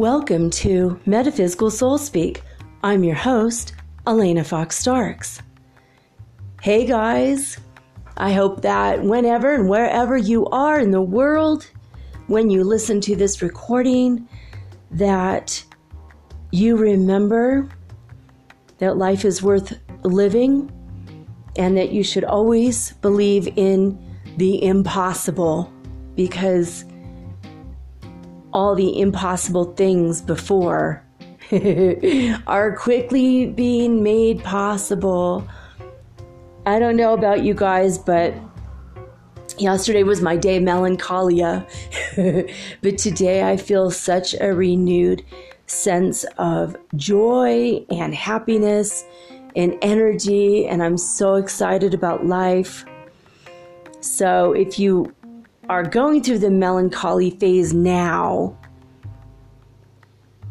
Welcome to Metaphysical Soul Speak. I'm your host, Elena Fox Starks. Hey guys, I hope that whenever and wherever you are in the world, when you listen to this recording, that you remember that life is worth living and that you should always believe in the impossible because all the impossible things before are quickly being made possible. I don't know about you guys, but yesterday was my day of melancholia. but today I feel such a renewed sense of joy and happiness and energy, and I'm so excited about life. So if you are going through the melancholy phase now,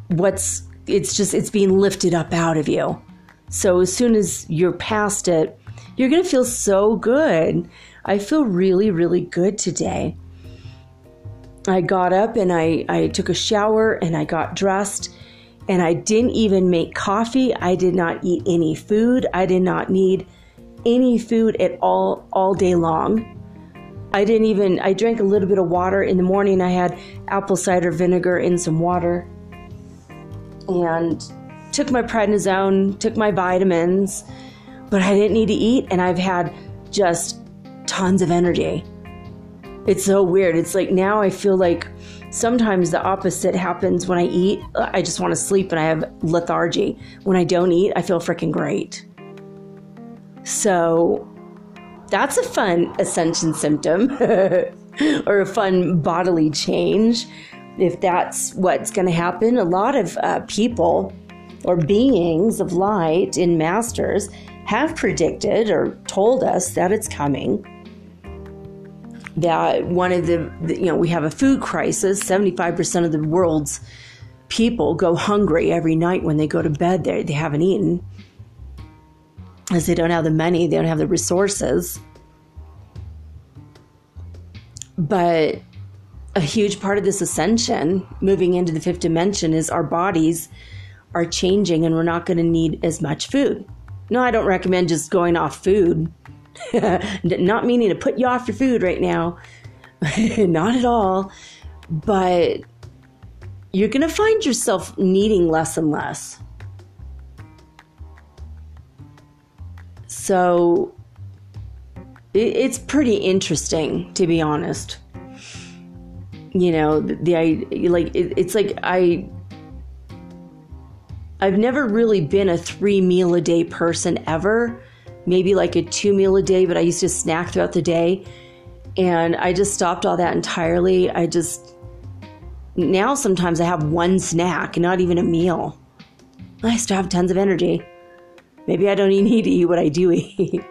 what's it's just it's being lifted up out of you. So as soon as you're past it, you're going to feel so good. I feel really really good today. I got up and I I took a shower and I got dressed and I didn't even make coffee. I did not eat any food. I did not need any food at all all day long. I didn't even, I drank a little bit of water in the morning. I had apple cider vinegar in some water and took my prednisone, took my vitamins, but I didn't need to eat. And I've had just tons of energy. It's so weird. It's like now I feel like sometimes the opposite happens when I eat. I just want to sleep and I have lethargy. When I don't eat, I feel freaking great. So that's a fun ascension symptom or a fun bodily change if that's what's going to happen. A lot of uh, people or beings of light in masters have predicted or told us that it's coming. That one of the, you know, we have a food crisis. 75% of the world's people go hungry every night when they go to bed. They, they haven't eaten as they don't have the money, they don't have the resources. But a huge part of this ascension, moving into the fifth dimension, is our bodies are changing and we're not going to need as much food. No, I don't recommend just going off food. not meaning to put you off your food right now. not at all. But you're going to find yourself needing less and less. So it's pretty interesting, to be honest. You know, the, the I like it, it's like I I've never really been a three meal a day person ever. Maybe like a two meal a day, but I used to snack throughout the day. And I just stopped all that entirely. I just, now sometimes I have one snack, not even a meal. I still have tons of energy. Maybe I don't even need to eat what I do eat.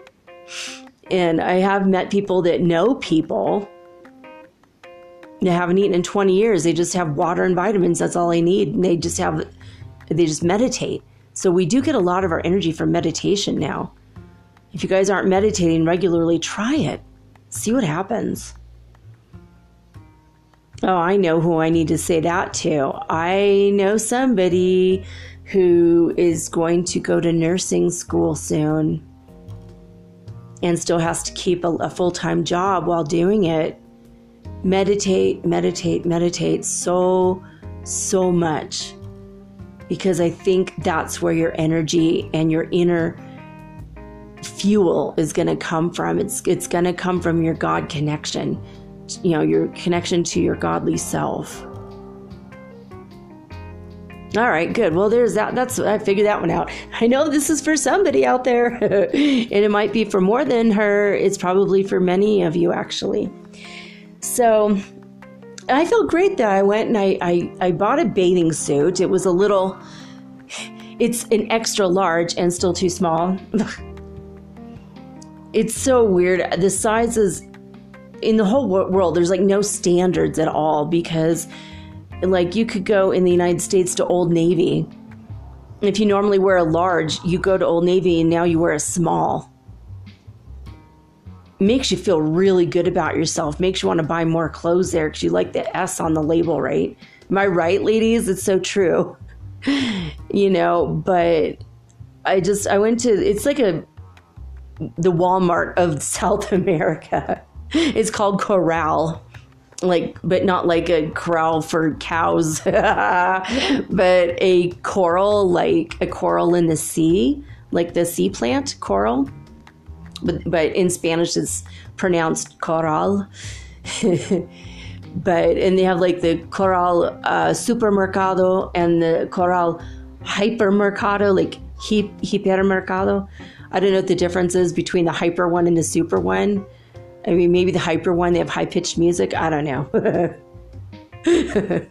and I have met people that know people that haven't eaten in 20 years. They just have water and vitamins. That's all they need. And they just have, they just meditate. So we do get a lot of our energy from meditation now. If you guys aren't meditating regularly, try it. See what happens. Oh, I know who I need to say that to. I know somebody who is going to go to nursing school soon and still has to keep a, a full time job while doing it. Meditate, meditate, meditate so, so much because I think that's where your energy and your inner fuel is going to come from. It's it's going to come from your God connection, you know, your connection to your godly self. All right, good. Well, there's that. That's I figured that one out. I know this is for somebody out there, and it might be for more than her. It's probably for many of you, actually. So I felt great that I went and I, I, I bought a bathing suit. It was a little, it's an extra large and still too small. it's so weird. The sizes in the whole world, there's like no standards at all because like you could go in the United States to Old Navy. If you normally wear a large, you go to Old Navy and now you wear a small. Makes you feel really good about yourself. Makes you want to buy more clothes there because you like the S on the label, right? Am I right, ladies? It's so true. you know, but I just, I went to, it's like a, the Walmart of South America. It's called Corral like but not like a corral for cows but a coral like a coral in the sea like the sea plant coral. But but in spanish it's pronounced coral. But and they have like the coral uh, supermercado and the coral hypermercado like hi- hipermercado. I don't know what the difference is between the hyper one and the super one I mean, maybe the hyper one, they have high pitched music. I don't know.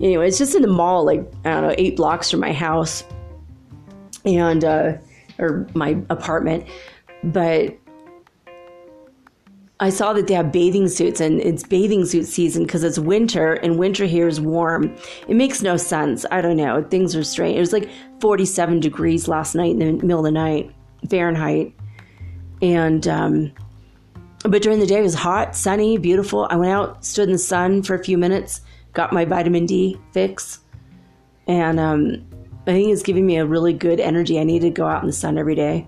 anyway, it's just in the mall, like, I don't know, eight blocks from my house and, uh, or my apartment. But I saw that they have bathing suits and it's bathing suit season because it's winter and winter here is warm. It makes no sense. I don't know. Things are strange. It was like 47 degrees last night in the middle of the night, Fahrenheit. And, um, but during the day, it was hot, sunny, beautiful. I went out, stood in the sun for a few minutes, got my vitamin D fix, and um, I think it's giving me a really good energy. I need to go out in the sun every day.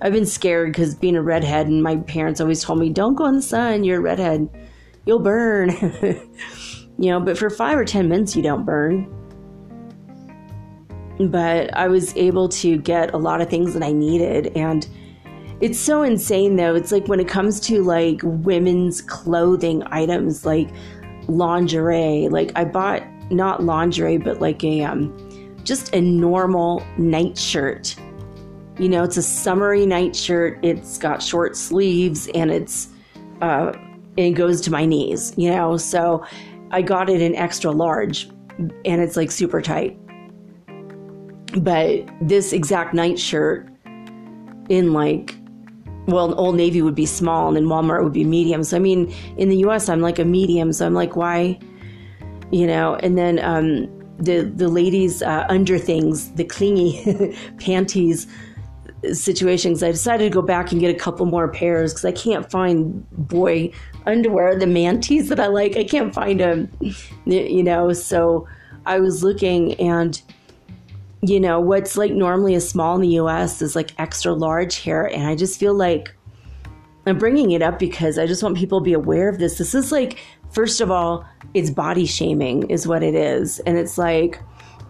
I've been scared because being a redhead, and my parents always told me, "Don't go in the sun. You're a redhead. You'll burn." you know, but for five or ten minutes, you don't burn. But I was able to get a lot of things that I needed, and it's so insane though. It's like when it comes to like women's clothing items like lingerie, like I bought not lingerie but like a um just a normal nightshirt. You know, it's a summery nightshirt. It's got short sleeves and it's uh it goes to my knees, you know. So I got it in extra large and it's like super tight. But this exact nightshirt in like well, Old Navy would be small and then Walmart would be medium. So, I mean, in the US, I'm like a medium. So, I'm like, why? You know, and then um, the, the ladies' uh, under things, the clingy panties situations, I decided to go back and get a couple more pairs because I can't find boy underwear, the manties that I like. I can't find them, you know. So, I was looking and you know, what's like normally a small in the US is like extra large here. And I just feel like I'm bringing it up because I just want people to be aware of this. This is like, first of all, it's body shaming, is what it is. And it's like,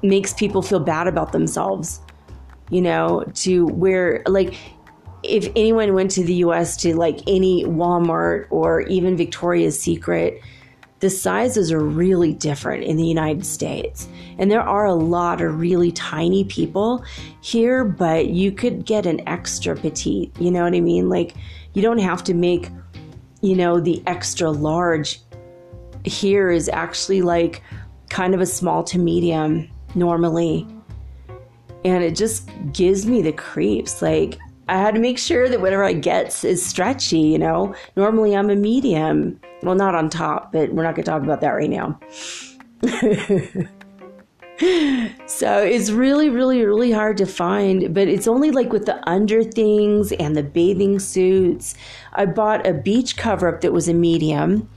makes people feel bad about themselves, you know, to where, like, if anyone went to the US to like any Walmart or even Victoria's Secret, the sizes are really different in the United States. And there are a lot of really tiny people here, but you could get an extra petite. You know what I mean? Like, you don't have to make, you know, the extra large. Here is actually like kind of a small to medium normally. And it just gives me the creeps. Like, I had to make sure that whatever I get is stretchy, you know. Normally I'm a medium. Well, not on top, but we're not going to talk about that right now. so it's really, really, really hard to find, but it's only like with the under things and the bathing suits. I bought a beach cover up that was a medium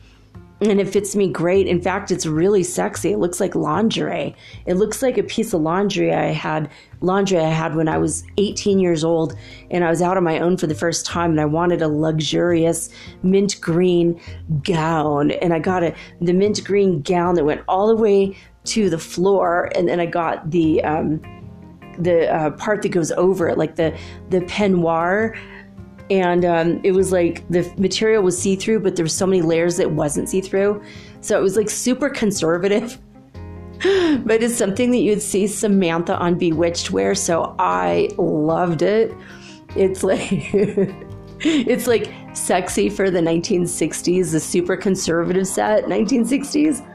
and it fits me great. In fact, it's really sexy. It looks like lingerie. It looks like a piece of laundry I had laundry I had when I was 18 years old and I was out on my own for the first time and I wanted a luxurious mint green gown and I got a the mint green gown that went all the way to the floor and then I got the um, the uh, part that goes over it like the the peignoir and um, it was like the material was see through, but there were so many layers that wasn't see through. So it was like super conservative. but it's something that you'd see Samantha on Bewitched wear, so I loved it. It's like it's like sexy for the 1960s, the super conservative set 1960s.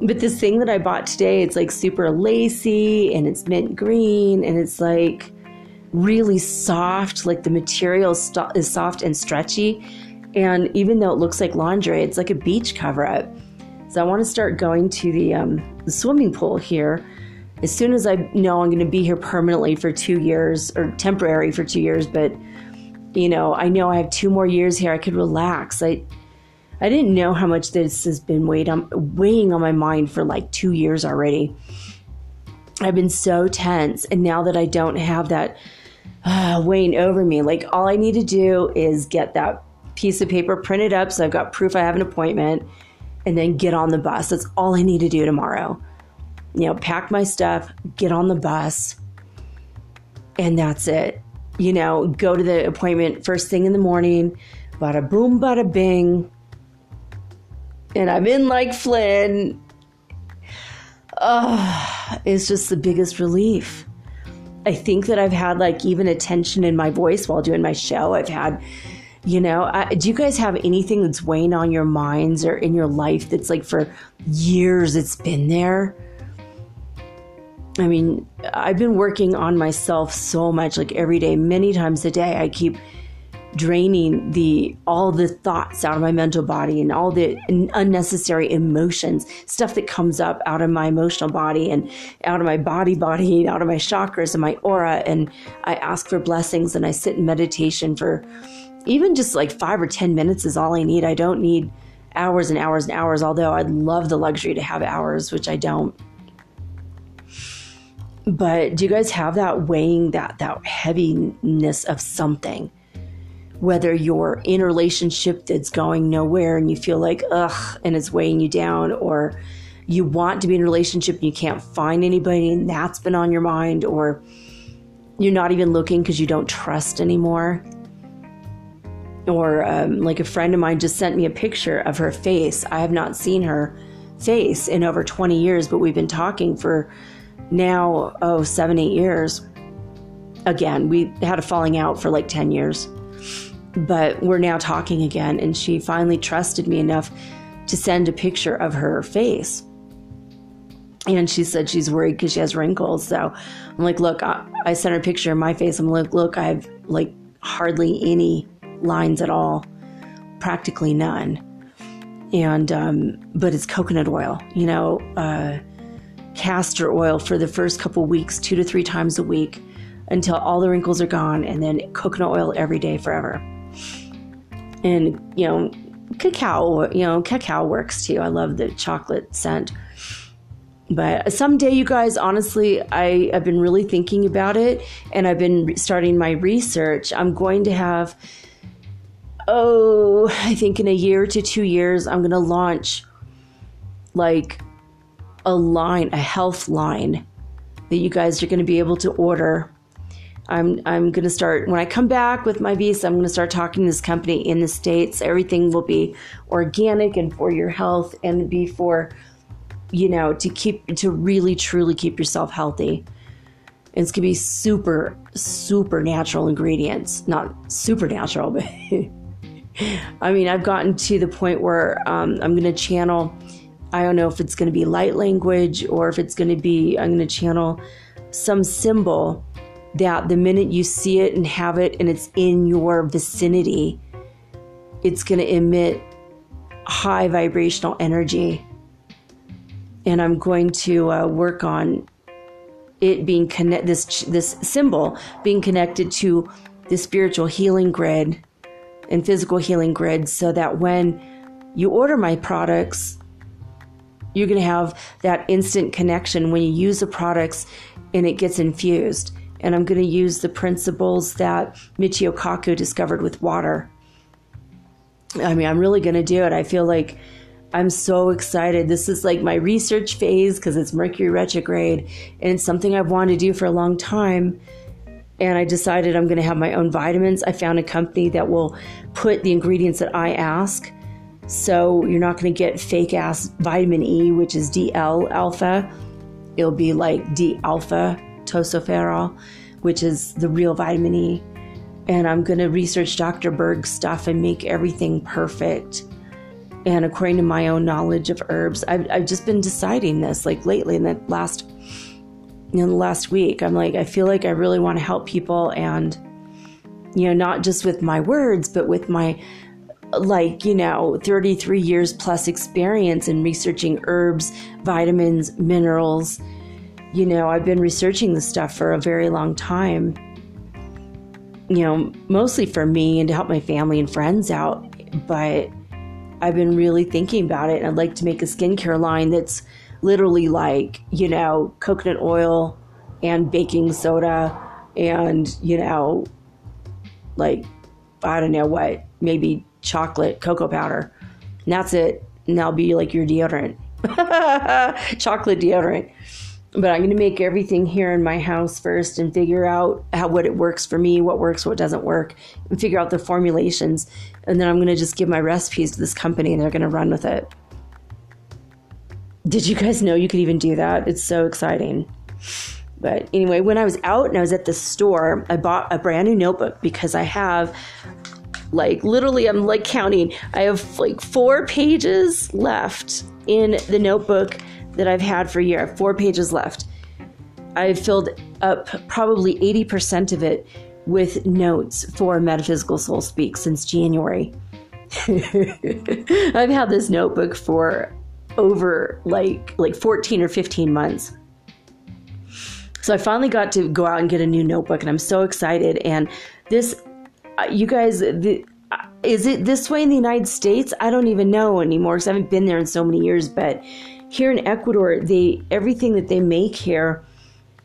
But this thing that I bought today, it's like super lacy and it's mint green and it's like really soft, like the material is soft and stretchy. And even though it looks like laundry, it's like a beach cover up. So I want to start going to the, um, the swimming pool here as soon as I know I'm going to be here permanently for two years or temporary for two years. But you know, I know I have two more years here. I could relax. I I didn't know how much this has been weighing on, weighing on my mind for like two years already. I've been so tense, and now that I don't have that uh, weighing over me, like all I need to do is get that piece of paper printed up so I've got proof I have an appointment, and then get on the bus. That's all I need to do tomorrow. You know, pack my stuff, get on the bus, and that's it. You know, go to the appointment first thing in the morning, bada boom, bada bing and I'm in like Flynn. Oh, it's just the biggest relief. I think that I've had like even a tension in my voice while doing my show. I've had, you know, I, do you guys have anything that's weighing on your minds or in your life that's like for years it's been there? I mean, I've been working on myself so much, like every day, many times a day. I keep draining the all the thoughts out of my mental body and all the unnecessary emotions stuff that comes up out of my emotional body and out of my body body and out of my chakras and my aura. And i ask for blessings and i sit in meditation for even just like five or ten minutes is all i need. I don't need hours and hours and hours although i'd love the luxury to have hours which i don't. But do you guys have that weighing that that heaviness of something whether you're in a relationship that's going nowhere and you feel like, ugh, and it's weighing you down, or you want to be in a relationship and you can't find anybody and that's been on your mind, or you're not even looking because you don't trust anymore. Or um, like a friend of mine just sent me a picture of her face. I have not seen her face in over 20 years, but we've been talking for now, oh, seven, eight years. Again, we had a falling out for like 10 years but we're now talking again, and she finally trusted me enough to send a picture of her face. And she said she's worried because she has wrinkles. So I'm like, look, I, I sent her a picture of my face. I'm like, look, I have like hardly any lines at all, practically none. And, um, but it's coconut oil, you know, uh, castor oil for the first couple weeks, two to three times a week until all the wrinkles are gone, and then coconut oil every day forever and you know cacao you know cacao works too. I love the chocolate scent. But someday you guys honestly i have been really thinking about it and i've been starting my research. I'm going to have oh i think in a year to two years i'm going to launch like a line a health line that you guys are going to be able to order I'm I'm going to start when I come back with my visa. I'm going to start talking to this company in the states. Everything will be organic and for your health, and be for you know to keep to really truly keep yourself healthy. And it's going to be super super natural ingredients, not supernatural, but I mean I've gotten to the point where um, I'm going to channel. I don't know if it's going to be light language or if it's going to be I'm going to channel some symbol that the minute you see it and have it and it's in your vicinity, it's going to emit high vibrational energy. And I'm going to uh, work on it being connect this this symbol being connected to the spiritual healing grid and physical healing grid so that when you order my products you're going to have that instant connection when you use the products and it gets infused and I'm going to use the principles that Michio Kaku discovered with water. I mean, I'm really going to do it. I feel like I'm so excited. This is like my research phase because it's Mercury retrograde and it's something I've wanted to do for a long time. And I decided I'm going to have my own vitamins. I found a company that will put the ingredients that I ask. So you're not going to get fake ass vitamin E, which is DL alpha it'll be like D alpha tocopherol, which is the real vitamin E. And I'm going to research Dr. Berg's stuff and make everything perfect. And according to my own knowledge of herbs, I've, I've just been deciding this like lately in the last in the last week. I'm like, I feel like I really want to help people and you know, not just with my words, but with my like, you know, 33 years plus experience in researching herbs, vitamins, minerals. You know, I've been researching this stuff for a very long time. You know, mostly for me and to help my family and friends out. But I've been really thinking about it. And I'd like to make a skincare line that's literally like, you know, coconut oil and baking soda and, you know, like, I don't know what, maybe chocolate cocoa powder. And that's it. And that'll be like your deodorant. chocolate deodorant. But I'm going to make everything here in my house first and figure out how what it works for me, what works, what doesn't work, and figure out the formulations. And then I'm going to just give my recipes to this company and they're going to run with it. Did you guys know you could even do that? It's so exciting. But anyway, when I was out and I was at the store, I bought a brand new notebook because I have like literally I'm like counting. I have like 4 pages left in the notebook that I've had for a year. I have Four pages left. I've filled up probably 80% of it with notes for Metaphysical Soul Speak since January. I've had this notebook for over like like 14 or 15 months. So I finally got to go out and get a new notebook and I'm so excited and this uh, you guys the, uh, is it this way in the United States? I don't even know anymore cuz I haven't been there in so many years, but here in Ecuador, they everything that they make here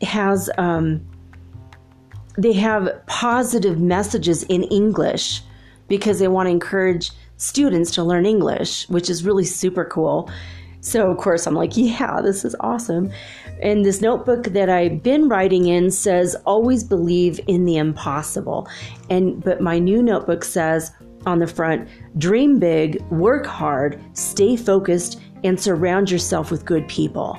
has um, they have positive messages in English because they want to encourage students to learn English, which is really super cool. So of course I'm like, yeah, this is awesome. And this notebook that I've been writing in says always believe in the impossible. And but my new notebook says on the front, dream big, work hard, stay focused and surround yourself with good people.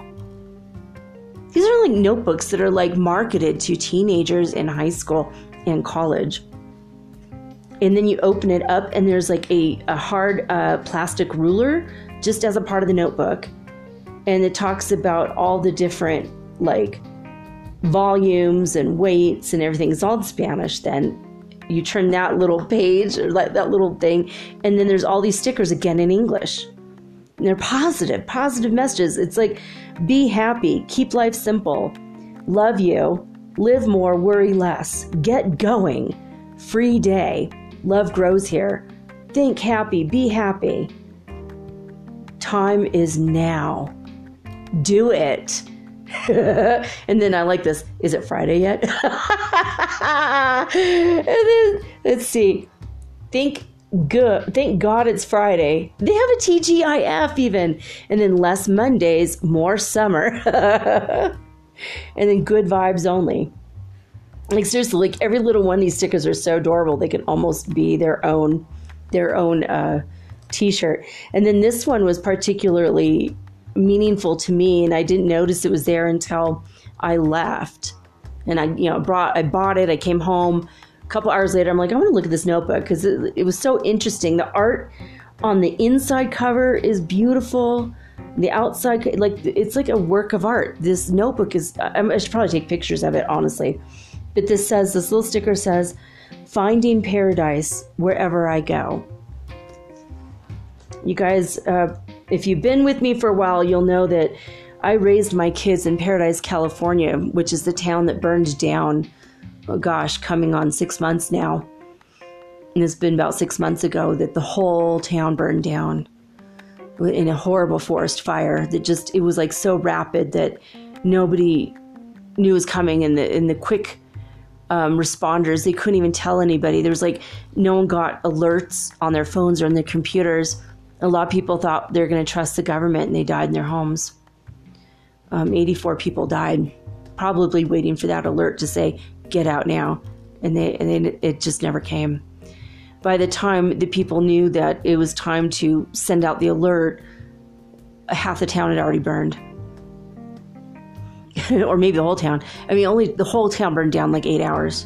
These are like notebooks that are like marketed to teenagers in high school and college. And then you open it up, and there's like a, a hard uh, plastic ruler just as a part of the notebook. And it talks about all the different like volumes and weights and everything. It's all in Spanish then. You turn that little page or like that little thing, and then there's all these stickers again in English. They're positive, positive messages. It's like be happy, keep life simple, love you, live more, worry less, get going, free day, love grows here, think happy, be happy. Time is now. Do it. and then I like this. Is it Friday yet? and then let's see. Think good. Thank God it's Friday. They have a TGIF even. And then less Mondays, more summer. and then good vibes only. Like seriously, like every little one of these stickers are so adorable. They could almost be their own their own uh, t-shirt. And then this one was particularly meaningful to me and I didn't notice it was there until I left. And I, you know, brought I bought it. I came home couple hours later, I'm like, I want to look at this notebook because it, it was so interesting. The art on the inside cover is beautiful. The outside, like it's like a work of art. This notebook is. I should probably take pictures of it, honestly. But this says this little sticker says, "Finding paradise wherever I go." You guys, uh, if you've been with me for a while, you'll know that I raised my kids in Paradise, California, which is the town that burned down oh gosh, coming on six months now. And it's been about six months ago that the whole town burned down in a horrible forest fire that just, it was like so rapid that nobody knew was coming. And the, and the quick um, responders, they couldn't even tell anybody. There was like, no one got alerts on their phones or on their computers. A lot of people thought they're going to trust the government and they died in their homes. Um, 84 people died, probably waiting for that alert to say, get out now. And, they, and then it just never came. By the time the people knew that it was time to send out the alert, half the town had already burned. or maybe the whole town. I mean, only the whole town burned down like eight hours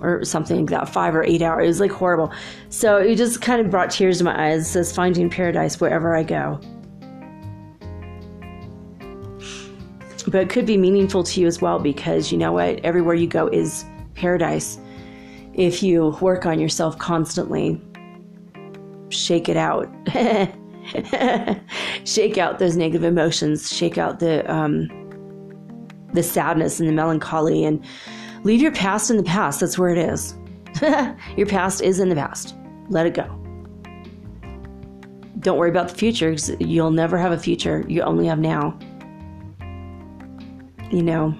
or something like that, five or eight hours. It was like horrible. So it just kind of brought tears to my eyes. It says, Finding paradise wherever I go. But it could be meaningful to you as well because you know what? Everywhere you go is paradise. If you work on yourself constantly, shake it out. shake out those negative emotions, shake out the um, the sadness and the melancholy, and leave your past in the past. That's where it is. your past is in the past. Let it go. Don't worry about the future because you'll never have a future. You only have now. You know,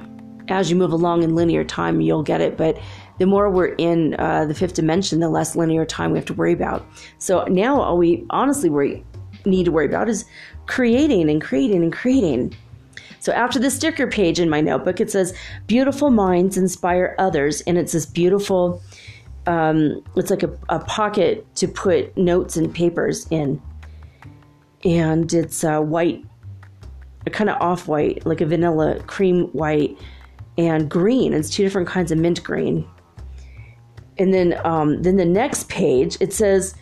as you move along in linear time, you'll get it. But the more we're in uh, the fifth dimension, the less linear time we have to worry about. So now all we honestly worry need to worry about is creating and creating and creating. So after the sticker page in my notebook, it says "Beautiful minds inspire others," and it's this beautiful. Um, it's like a, a, pocket to put notes and papers in, and it's uh, white, kind of off white, like a vanilla cream white, and green. It's two different kinds of mint green. And then, um, then the next page it says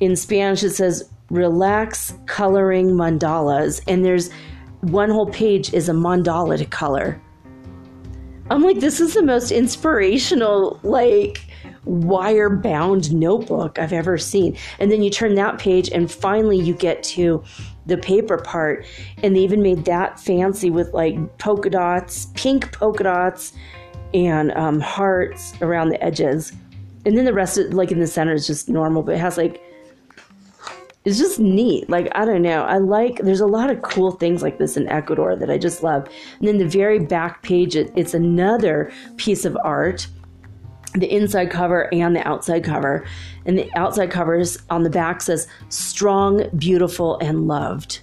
in Spanish it says relax coloring mandalas and there's one whole page is a mandala to color i'm like this is the most inspirational like wire bound notebook i've ever seen and then you turn that page and finally you get to the paper part and they even made that fancy with like polka dots pink polka dots and um, hearts around the edges and then the rest of like in the center is just normal but it has like it's just neat. Like, I don't know. I like, there's a lot of cool things like this in Ecuador that I just love. And then the very back page, it, it's another piece of art the inside cover and the outside cover. And the outside covers on the back says strong, beautiful, and loved.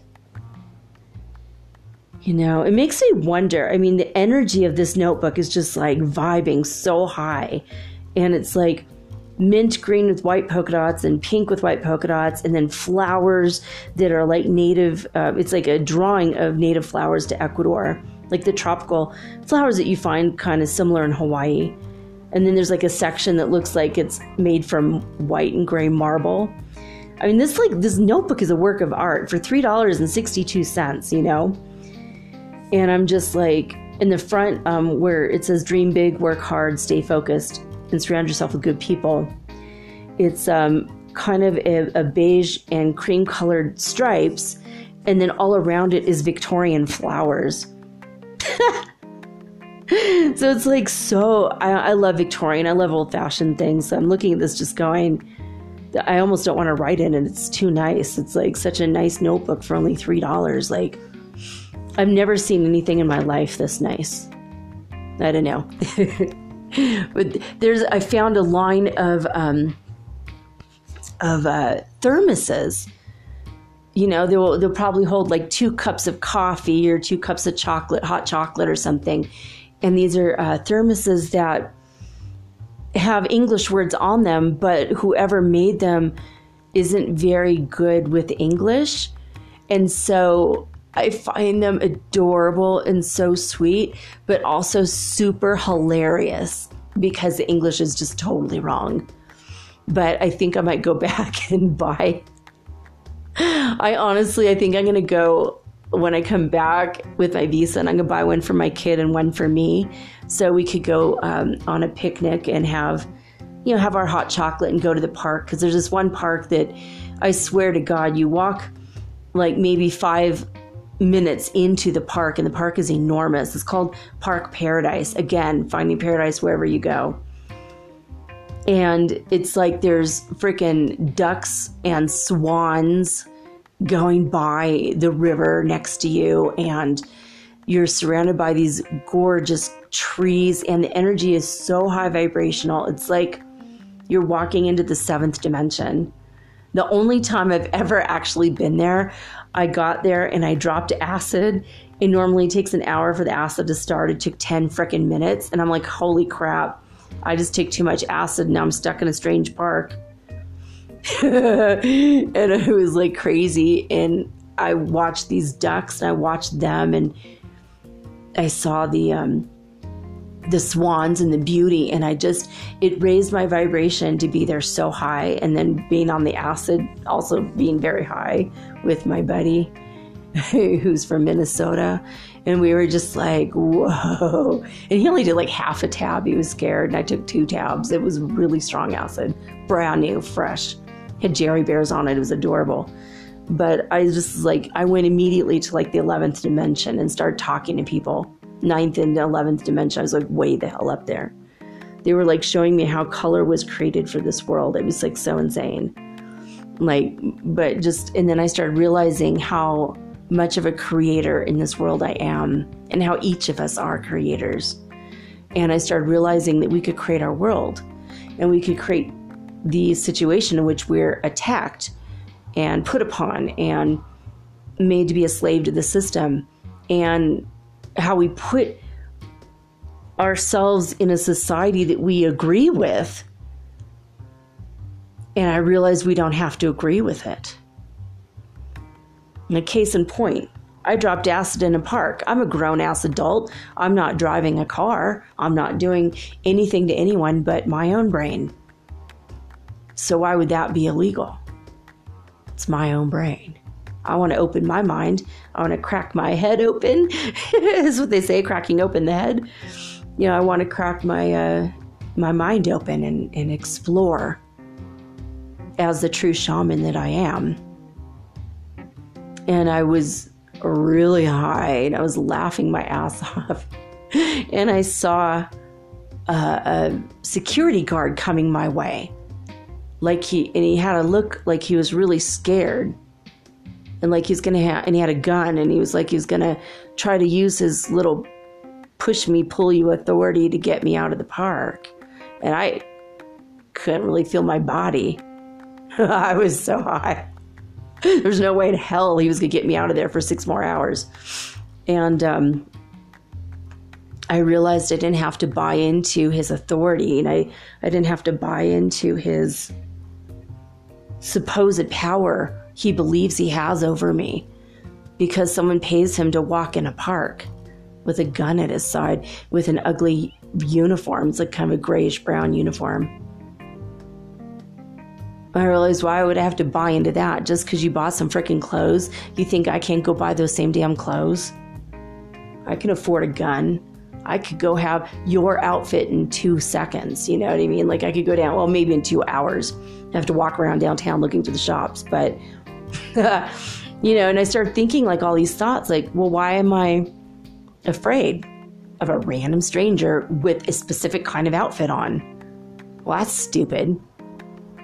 You know, it makes me wonder. I mean, the energy of this notebook is just like vibing so high. And it's like, mint green with white polka dots and pink with white polka dots, and then flowers that are like native. Uh, it's like a drawing of native flowers to Ecuador, like the tropical flowers that you find kind of similar in Hawaii. And then there's like a section that looks like it's made from white and gray marble. I mean, this like this notebook is a work of art for three dollars and sixty two cents. You know, and I'm just like in the front um, where it says "Dream big, work hard, stay focused." and surround yourself with good people. It's um, kind of a, a beige and cream colored stripes, and then all around it is Victorian flowers. so it's like so I, I, love Victorian. I love old fashioned things. I'm looking at this just going, I almost don't want to write in it. It's too nice. It's like such a nice notebook for only three dollars. Like I've never seen anything in my life this nice. I don't know. but there's I found a line of um, of uh, thermoses. You know, they'll they'll probably hold like two cups of coffee or two cups of chocolate, hot chocolate or something, and these are uh, thermoses that have English words on them, but whoever made them isn't very good with English, and so I find them adorable and so sweet, but also super hilarious because the English is just totally wrong. But I think I might go back and buy. I honestly, I think I'm going to go when I come back with my visa and I'm to buy one for my kid and one for me. So we could go um, on a picnic and have, you know, have our hot chocolate and go to the park. Because there's this one park that I swear to God, you walk like maybe five minutes into the park, and the park is enormous. It's called Park Paradise. Again, finding paradise wherever you go. And it's like there's freaking ducks and swans going by the river next to you, and you're surrounded by these gorgeous trees, and the energy is so high vibrational. It's like you're walking into the seventh dimension. The only time I've ever actually been there, I got there and I dropped acid. It normally takes an hour for the acid to start. It took 10 freaking minutes. And I'm like, holy crap. I just take too much acid now I'm stuck in a strange park. and it was like crazy. And I watched these ducks and I watched them and I saw the um, the swans and the beauty and i just it raised my vibration to be there so high. And then being on the acid also being very high with my buddy who's from minnesota. And we were just like whoa. And he only did like half a tab. He was scared and i took two tabs. It was really strong acid brand new fresh had jerry bears on it it was adorable but i just like i went immediately to like the 11th dimension and started talking to people ninth and 11th dimension. I was like way the hell up there. They were like showing me how color was created for this world. It was like so insane. Like, but just, and then I started realizing how much of a creator in this world I am and how each of us are creators. And I started realizing that we could create our world and we could create the situation in which we're attacked and put upon and made to be a slave to the system. And how we put ourselves in a society that we agree with. And I realize we don't have to agree with it. And a case in point, I dropped acid in a park. I'm a grown ass adult. I'm not driving a car. I'm not doing anything to anyone but my own brain. So why would that be illegal? It's my own brain. I want to open my mind. I want to crack my head open. is what they say, cracking open the head. You know, I want to crack my uh, my mind open and, and explore as the true shaman that I am. And I was really high and I was laughing my ass off. and I saw a, a security guard coming my way. Like he, and he had a look like he was really scared. And like he's gonna have and he had a gun and he was like he was gonna try to use his little push me pull you authority to get me out of the park. And i couldn't really feel my body. I was so high. There's no way in hell he was gonna get me out of there for six more hours. And um, I realized I didn't have to buy into his authority and I, I didn't have to buy into his supposed power he believes he has over me because someone pays him to walk in a park with a gun at his side with an ugly uniform. It's like kind of a grayish brown uniform. I realized why I would have to buy into that just because you bought some freaking clothes. You think I can't go buy those same damn clothes? I can afford a gun. I could go have your outfit in two seconds. You know what I mean? Like I could go down, well, maybe in two hours. I have to walk around downtown looking for the shops, but you know, and I started thinking like all these thoughts like, well, why am I afraid of a random stranger with a specific kind of outfit on? Well, that's stupid.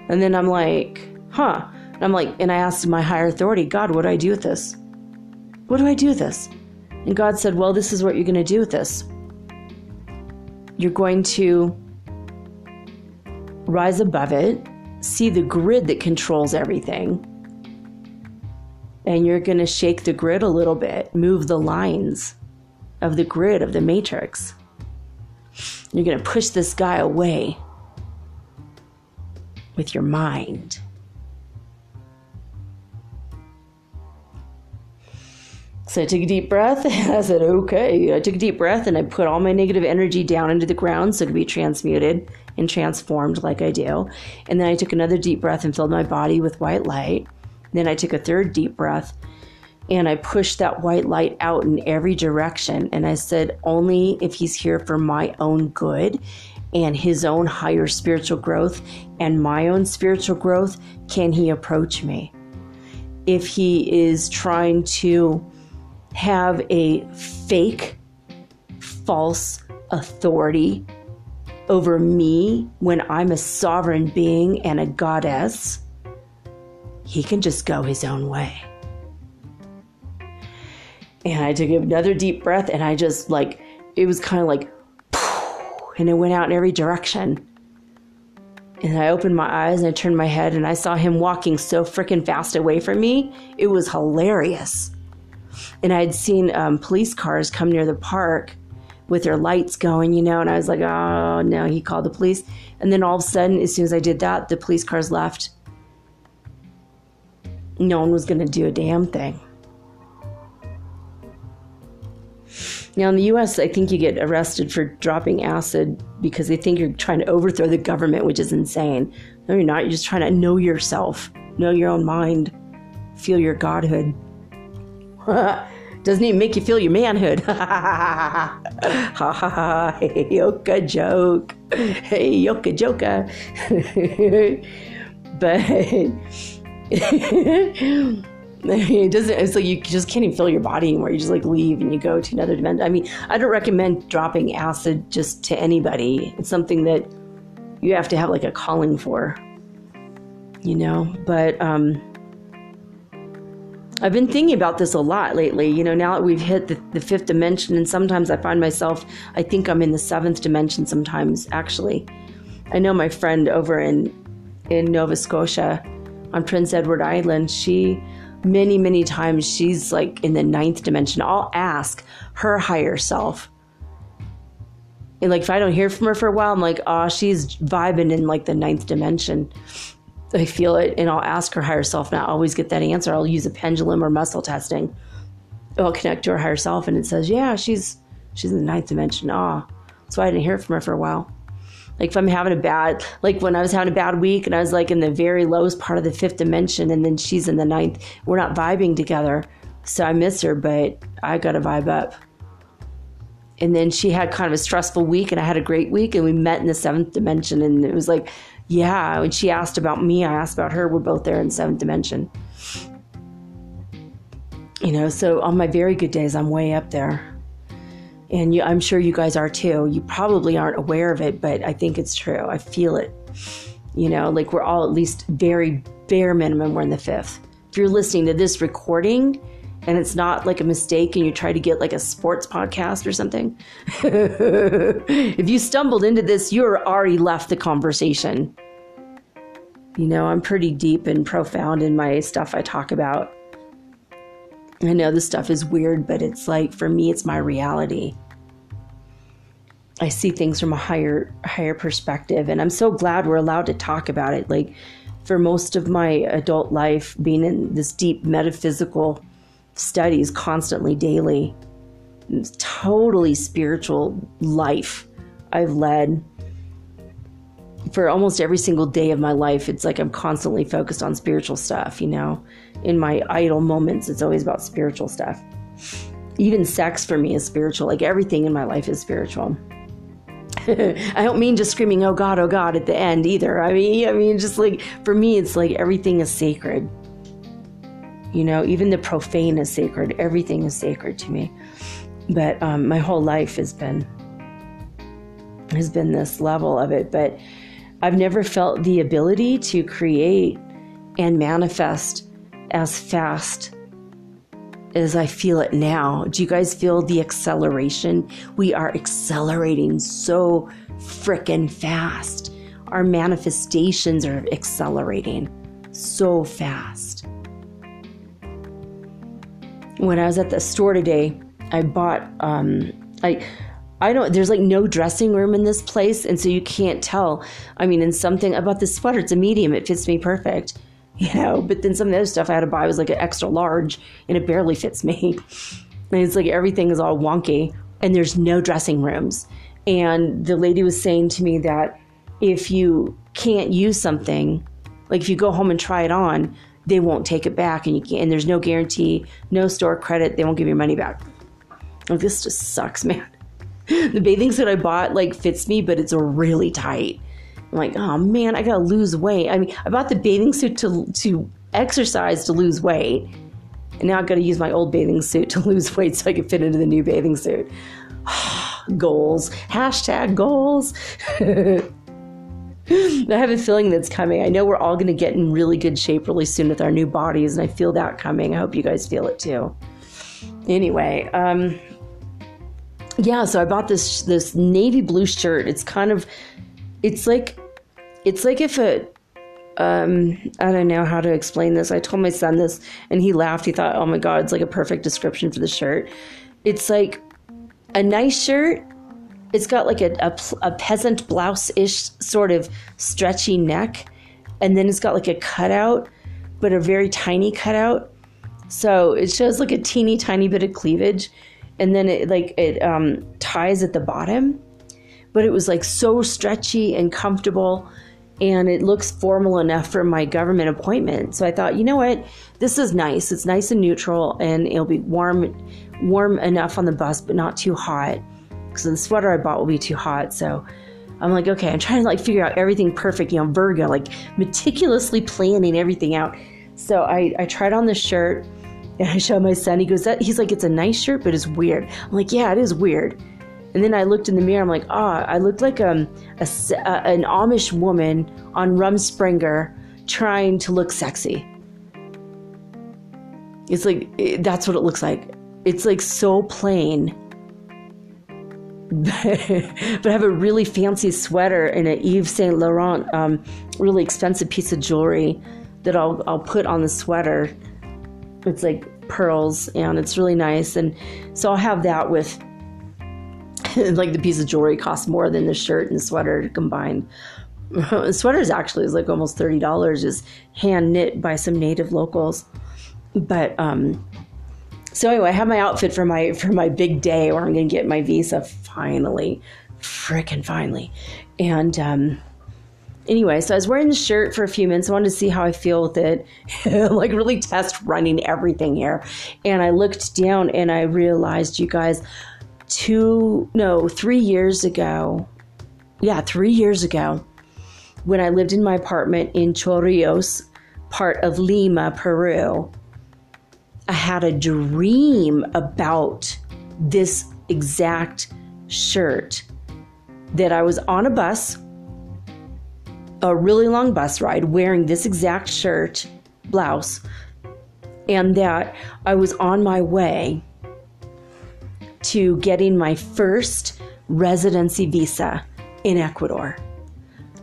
And then I'm like, huh. And I'm like, and I asked my higher authority, God, what do I do with this? What do I do with this? And God said, well, this is what you're going to do with this. You're going to rise above it, see the grid that controls everything, and you're going to shake the grid a little bit, move the lines of the grid of the matrix. You're going to push this guy away with your mind. So I took a deep breath and I said, okay. I took a deep breath and I put all my negative energy down into the ground so it could be transmuted and transformed like I do. And then I took another deep breath and filled my body with white light. Then I took a third deep breath and I pushed that white light out in every direction. And I said, only if he's here for my own good and his own higher spiritual growth and my own spiritual growth can he approach me. If he is trying to have a fake, false authority over me when I'm a sovereign being and a goddess, he can just go his own way. And I took another deep breath and I just like, it was kind of like, and it went out in every direction. And I opened my eyes and I turned my head and I saw him walking so freaking fast away from me. It was hilarious. And I had seen um, police cars come near the park with their lights going, you know, and I was like, oh no, he called the police. And then all of a sudden, as soon as I did that, the police cars left no one was going to do a damn thing. Now, in the US, I think you get arrested for dropping acid because they think you're trying to overthrow the government, which is insane. No, you're not. You're just trying to know yourself, know your own mind, feel your godhood. Doesn't even make you feel your manhood. ha ha ha. Hey, yoka joke. Hey, yoka joka. but it doesn't it's like you just can't even feel your body anymore you just like leave and you go to another dimension i mean i don't recommend dropping acid just to anybody it's something that you have to have like a calling for you know but um I've been thinking about this a lot lately. You know, now that we've hit the, the, fifth dimension, and sometimes I find myself, I think I'm in the seventh dimension sometimes, actually. I know my friend over in, in Nova Scotia on Prince Edward Island, she many, many times she's like in the ninth dimension. I'll ask her higher self. And like if I don't hear from her for a while, I'm like, oh, she's vibing in like the ninth dimension. I feel it, and I'll ask her higher self. and I always get that answer. I'll use a pendulum or muscle testing. I'll connect to her higher self, and it says, yeah, she's she's in the ninth dimension. Ah, oh. so I didn't hear from her for a while. Like if I'm having a bad, like when I was having a bad week and I was like in the very lowest part of the fifth dimension and then she's in the ninth, we're not vibing together. So I miss her, but I got to vibe up. And then she had kind of a stressful week and I had a great week and we met in the seventh dimension and it was like, yeah. When she asked about me, I asked about her. We're both there in seventh dimension. You know, so on my very good days, I'm way up there and you, I'm sure you guys are too. You probably aren't aware of it, but I think it's true. I feel it. You know, like we're all at least very bare minimum, we're in the fifth. If you're listening to this recording and it's not like a mistake and you try to get like a sports podcast or something, if you stumbled into this, you're already left the conversation. You know, I'm pretty deep and profound in my stuff I talk about. I know this stuff is weird, but it's like for me, it's my reality. I see things from a higher higher perspective, and I'm so glad we're allowed to talk about it. Like for most of my adult life, being in this deep metaphysical studies constantly, daily, totally spiritual life I've led for almost every single day of my life. It's like I'm constantly focused on spiritual stuff, you know in my idle moments, it's always about spiritual stuff. Even sex for me is spiritual. Like everything in my life is spiritual. I don't mean just screaming, "Oh God, oh God" at the end either. I mean, I mean, just like for me, it's like everything is sacred. You know, even the profane is sacred. Everything is sacred to me. But um, my whole life has been has been this level of it. But I've never felt the ability to create and manifest as fast as I feel it now. Do you guys feel the acceleration? We are accelerating so freaking fast. Our manifestations are accelerating so fast. When I was at the store today, I bought um I I don't there's like no dressing room in this place and so you can't tell. I mean, in something about this sweater, it's a medium, it fits me perfect you know. But then some of the other stuff I had to buy was like an extra large, and it barely fits me. And it's like everything is all wonky, and there's no dressing rooms. And the lady was saying to me that if you can't use something, like if you go home and try it on, they won't take it back, and you can't. And there's no guarantee, no store credit. They won't give your money back. Like this just sucks, man. The bathing suit I bought like fits me, but it's really tight. I'm like, oh man, I gotta lose weight. I mean, I bought the bathing suit to to exercise to lose weight, and now I've got to use my old bathing suit to lose weight so I can fit into the new bathing suit. goals. Hashtag goals. I have a feeling that's coming. I know we're all going to get in really good shape really soon with our new bodies, and I feel that coming. I hope you guys feel it too. Anyway, um, yeah, so I bought this this navy blue shirt. It's kind of it's like it's like if a um, I don't know how to explain this. I told my son this and he laughed. He thought, oh my God, it's like a perfect description for the shirt. It's like a nice shirt. It's got like a, a, a peasant blouse ish sort of stretchy neck. And then it's got like a cutout, but a very tiny cutout. So it shows like a teeny tiny bit of cleavage. and then it like it um, ties at the bottom. But it was like so stretchy and comfortable, and it looks formal enough for my government appointment. So I thought, you know what, this is nice. It's nice and neutral, and it'll be warm, warm enough on the bus, but not too hot. Because the sweater I bought will be too hot. So I'm like, okay, I'm trying to like figure out everything perfect, you know, Virgo, like meticulously planning everything out. So I, I tried on this shirt and I showed my son. He goes, that, he's like, it's a nice shirt, but it's weird. I'm like, yeah, it is weird. And then I looked in the mirror. I'm like, ah, oh, I looked like um, a, an Amish woman on Rumspringa trying to look sexy. It's like, it, that's what it looks like. It's like so plain. but I have a really fancy sweater and an Yves Saint Laurent, um, really expensive piece of jewelry that I'll I'll put on the sweater. It's like pearls and it's really nice. And so I'll have that with like the piece of jewelry costs more than the shirt and sweater combined. the sweater is actually is like almost thirty dollars, just hand knit by some native locals. But um, so anyway, I have my outfit for my for my big day where I'm gonna get my visa finally, freaking finally, and um, anyway, so I was wearing the shirt for a few minutes. I wanted to see how I feel with it, like really test running everything here. And I looked down and I realized, you guys, two, no, three years ago, yeah, three years ago, when I lived in my apartment in Chorrillos, part of Lima, Peru, I had a dream about this exact shirt that I was on a bus a really long bus ride wearing this exact shirt, blouse, and that I was on my way to getting my first residency visa in Ecuador.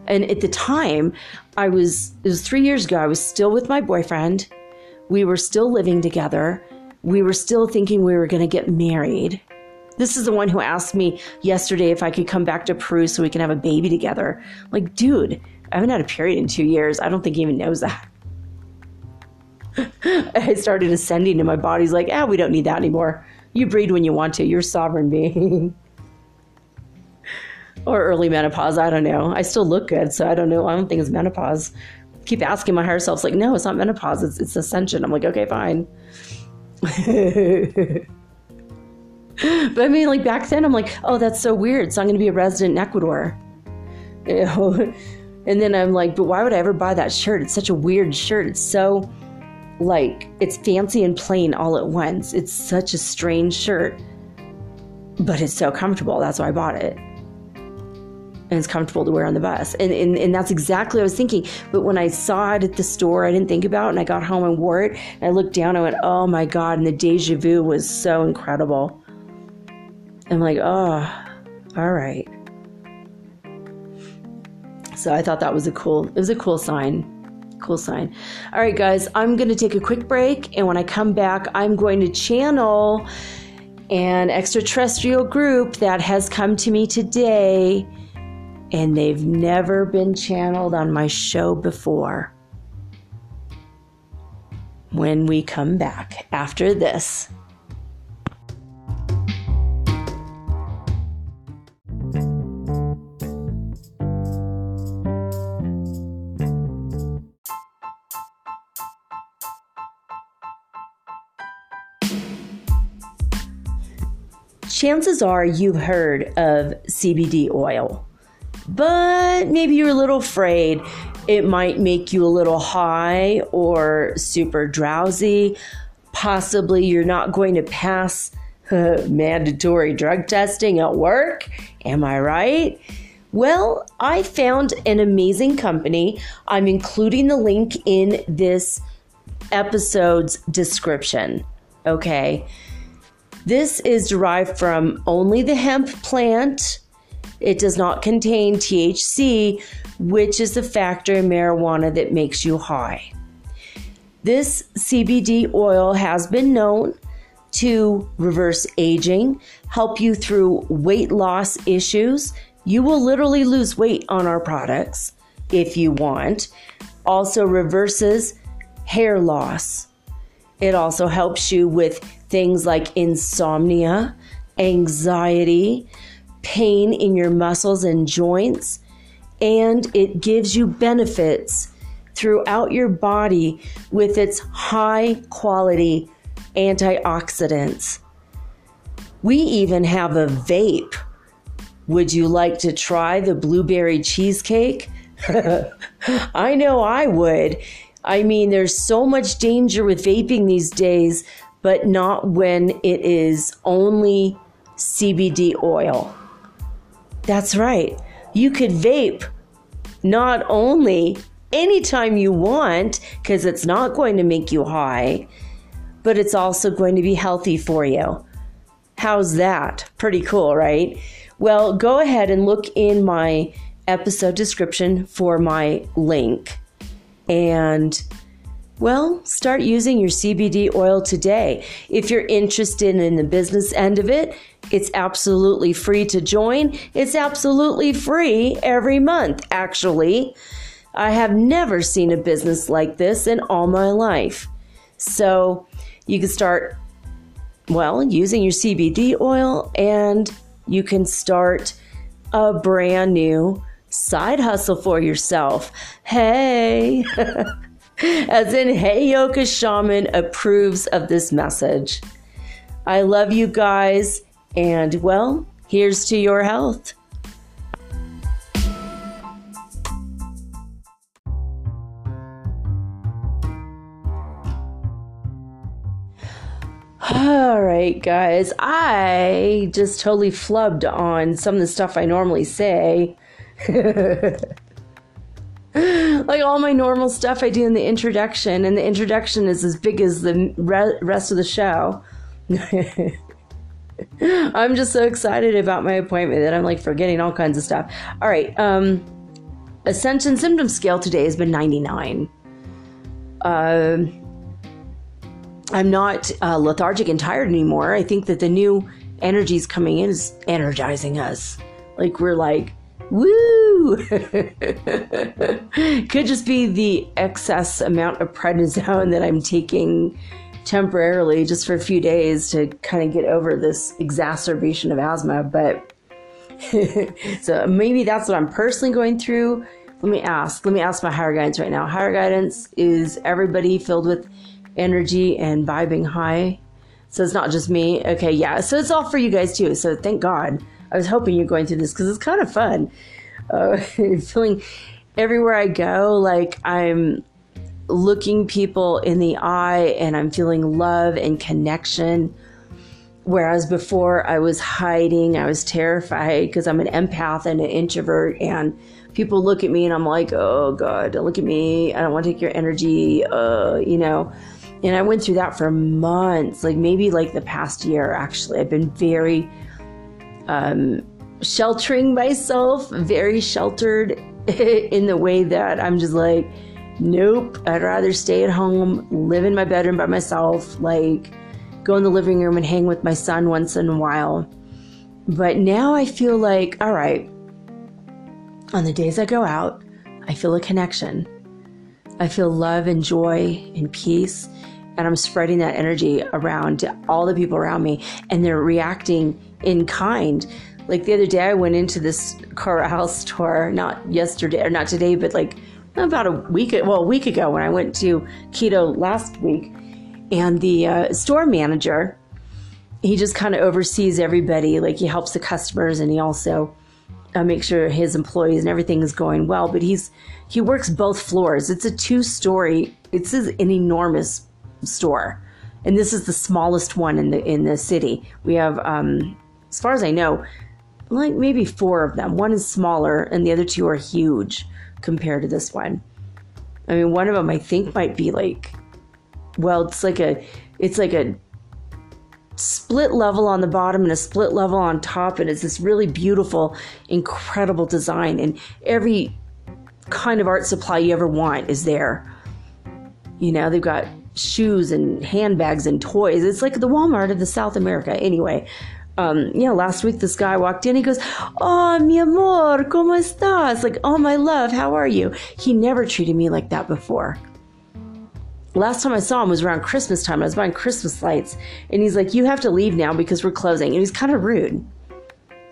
And at the time, I was, it was three years ago, I was still with my boyfriend. We were still living together. We were still thinking we were going to get married. This is the one who asked me yesterday if I could come back to Peru so we can have a baby together. Like, dude, I haven't had a period in two years. I don't think he even knows that. I started ascending and my body's like, ah, we don't need that anymore. You breed when you want to. You're a sovereign being. or early menopause. I don't know. I still look good, so I don't know. I don't think it's menopause. Keep asking my higher self, like, no, it's not menopause. It's, it's ascension. I'm like, okay, fine. but I mean, like back then, I'm like, oh, that's so weird. So I'm going to be a resident in Ecuador. You know, and then I'm like, but why would I ever buy that shirt? It's such a weird shirt. It's so like it's fancy and plain all at once. It's such a strange shirt. But it's so comfortable. That's why I bought it. And it's comfortable to wear on the bus. And, and, and that's exactly what I was thinking. But when I saw it at the store, I didn't think about it. And I got home and wore it. And I looked down I went, oh my God. And the deja vu was so incredible. I'm like, oh, all right. So I thought that was a cool, it was a cool sign. Cool sign. All right, guys, I'm going to take a quick break. And when I come back, I'm going to channel an extraterrestrial group that has come to me today. And they've never been channeled on my show before. When we come back after this. chances are you've heard of CBD oil, but maybe you're a little afraid it might make you a little high or super drowsy. Possibly you're not going to pass uh, mandatory drug testing at work. Am I right? Well, I found an amazing company. I'm including the link in this episode's description. Okay. This is derived from only the hemp plant. It does not contain THC, which is the factor in marijuana that makes you high. This CBD oil has been known to reverse aging, help you through weight loss issues. You will literally lose weight on our products if you want. Also reverses hair loss. It also helps you with things like insomnia, anxiety, pain in your muscles and joints, and it gives you benefits throughout your body with its high quality antioxidants. We even have a vape. Would you like to try the blueberry cheesecake? I know I would. I mean, there's so much danger with vaping these days, but not when it is only CBD oil. That's right. You could vape not only anytime you want, because it's not going to make you high, but it's also going to be healthy for you. How's that? Pretty cool, right? Well, go ahead and look in my episode description for my link. And well, start using your CBD oil today. If you're interested in the business end of it, it's absolutely free to join. It's absolutely free every month, actually. I have never seen a business like this in all my life. So you can start, well, using your CBD oil and you can start a brand new side hustle for yourself. Hey, as in, hey, Yoga Shaman approves of this message. I love you guys, and well, here's to your health. All right, guys. I just totally flubbed on some of the stuff I normally say. like all my normal stuff I do in the introduction, and the introduction is as big as the re- rest of the show. I'm just so excited about my appointment that I'm like forgetting all kinds of stuff. All right, um, Ascension Symptom Scale today has been 99. Uh, I'm not uh, lethargic and tired anymore. I think that the new energies coming in is energizing us. Like we're like Woo! Could just be the excess amount of prednisone that I'm taking temporarily just for a few days to kind of get over this exacerbation of asthma. But so maybe that's what I'm personally going through. Let me ask. Let me ask my higher guidance right now. Higher guidance is everybody filled with energy and vibing high. So it's not just me. Okay, yeah. So it's all for you guys too. So thank God. I was hoping you're going through this because it's kind of fun. Uh, feeling everywhere I go like I'm looking people in the eye and I'm feeling love and connection. Whereas before I was hiding, I was terrified because I'm an empath and an introvert, and people look at me and I'm like, oh God, don't look at me. I don't want to take your energy, uh, you know. And I went through that for months, like maybe like the past year, actually. I've been very um, sheltering myself, very sheltered in the way that I'm just like, nope, I'd rather stay at home, live in my bedroom by myself, like go in the living room and hang with my son once in a while. But now I feel like, all right, on the days I go out, I feel a connection. I feel love and joy and peace. And I'm spreading that energy around to all the people around me, and they're reacting in kind. Like the other day, I went into this Coral store, not yesterday or not today, but like about a week, well, a week ago when I went to Quito last week. And the uh, store manager, he just kind of oversees everybody. Like he helps the customers and he also uh, makes sure his employees and everything is going well. But he's he works both floors. It's a two story. It's an enormous store, and this is the smallest one in the in the city. We have, um, as far as I know, like maybe four of them. One is smaller, and the other two are huge compared to this one. I mean, one of them I think might be like, well, it's like a, it's like a split level on the bottom and a split level on top, and it's this really beautiful, incredible design. And every kind of art supply you ever want is there. You know, they've got shoes and handbags and toys. It's like the Walmart of the South America. Anyway, um, you know, last week this guy walked in. He goes, "Oh, mi amor, cómo estás?" Like, "Oh, my love, how are you?" He never treated me like that before. last time I saw him was around Christmas time. I was buying Christmas lights, and he's like, "You have to leave now because we're closing." And he's kind of rude.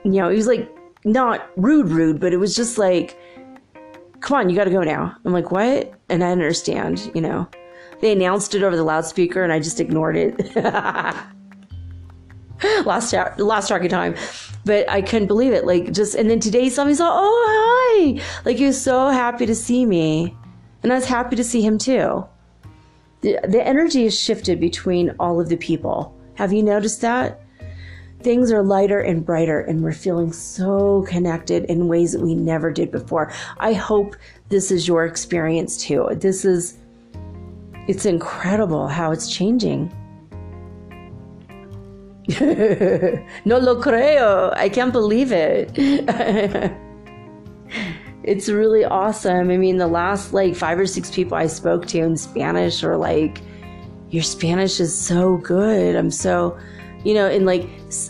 You know, he was like not rude, rude, but it was just like, "Come on, you got to go now." I'm like, "What?" And I understand. You know, they announced it over the loudspeaker, and I just ignored it. last last talking time, but I couldn't believe it. Like just, and then today somebody saw, "Oh hi!" Like he was so happy to see me, and I was happy to see him too the, the energy has shifted between all of the people. Have you noticed that? Things are lighter and brighter, and we're feeling so connected in ways that we never did before. I hope this is your experience too. This is, it's incredible how it's changing. no lo creo. I can't believe it. it's really awesome. I mean, the last like five or six people I spoke to in Spanish are like, your Spanish is so good. I'm so, you know, in like,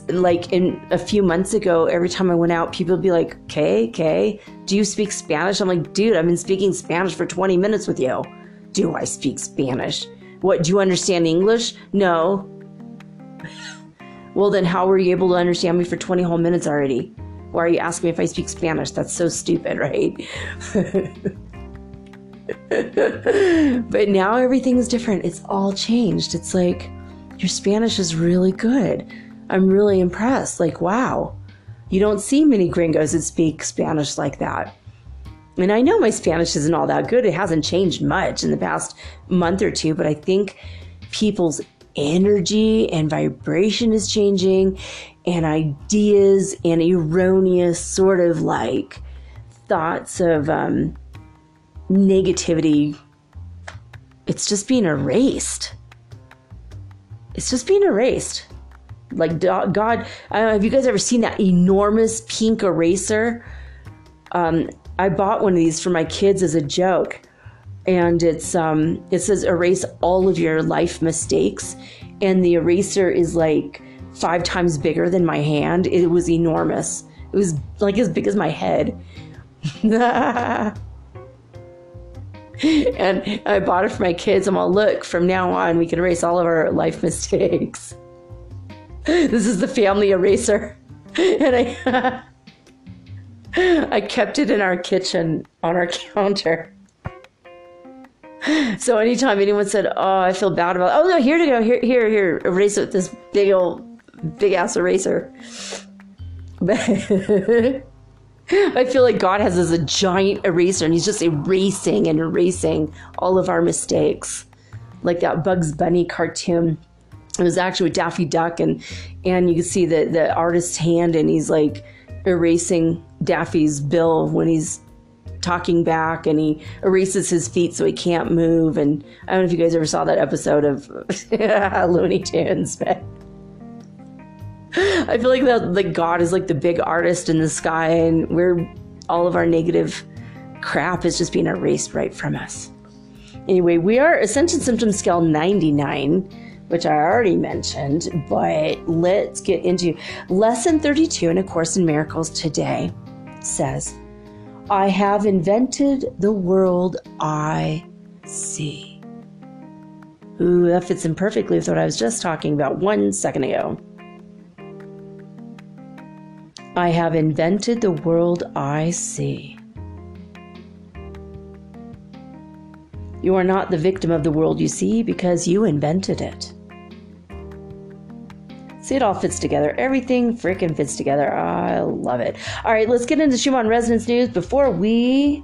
like in a few months ago, every time I went out, people would be like, okay, okay, do you speak Spanish? I'm like, dude, I've been speaking Spanish for 20 minutes with you. Do I speak Spanish? What, do you understand English? No. Well, then how were you able to understand me for 20 whole minutes already? Why are you asking me if I speak Spanish? That's so stupid, right? but now everything's different. It's all changed. It's like, your Spanish is really good. I'm really impressed. Like, wow. You don't see many gringos that speak Spanish like that. And I know my Spanish isn't all that good. It hasn't changed much in the past month or two, but I think people's energy and vibration is changing and ideas and erroneous sort of like thoughts of um, negativity. It's just being erased. It's just being erased. Like god i don't know have you guys ever seen that enormous pink eraser? Um, i bought one of these for my kids as a joke and it's um, it says erase all of your life mistakes and the eraser is like five times bigger than my hand. It was enormous. It was like as big as my head. and I bought it for my kids. I'm all, look, from now on, we can erase all of our life mistakes. this is the family eraser. and I, I kept it in our kitchen on our counter. So anytime anyone said, "Oh, I feel bad about," it. oh no, here to go, here, here, here, erase it with this big old big ass eraser. I feel like God has this a giant eraser and he's just erasing and erasing all of our mistakes. Like that Bugs Bunny cartoon. It was actually with Daffy Duck and and you can see the, the artist's hand and he's like erasing Daffy's bill when he's talking back and he erases his feet so he can't move and I don't know if you guys ever saw that episode of Looney Tunes, but I feel like that like God is like the big artist in the sky, and we're all of our negative crap is just being erased right from us. Anyway, we are Ascension Symptom Scale 99, which I already mentioned, but let's get into Lesson 32 in A Course in Miracles today says, I have invented the world I see. Ooh, that fits in perfectly with what I was just talking about one second ago. I have invented the world I see. You are not the victim of the world you see because you invented it. See, it all fits together. Everything freaking fits together. I love it. All right, let's get into Schumann Resonance News before we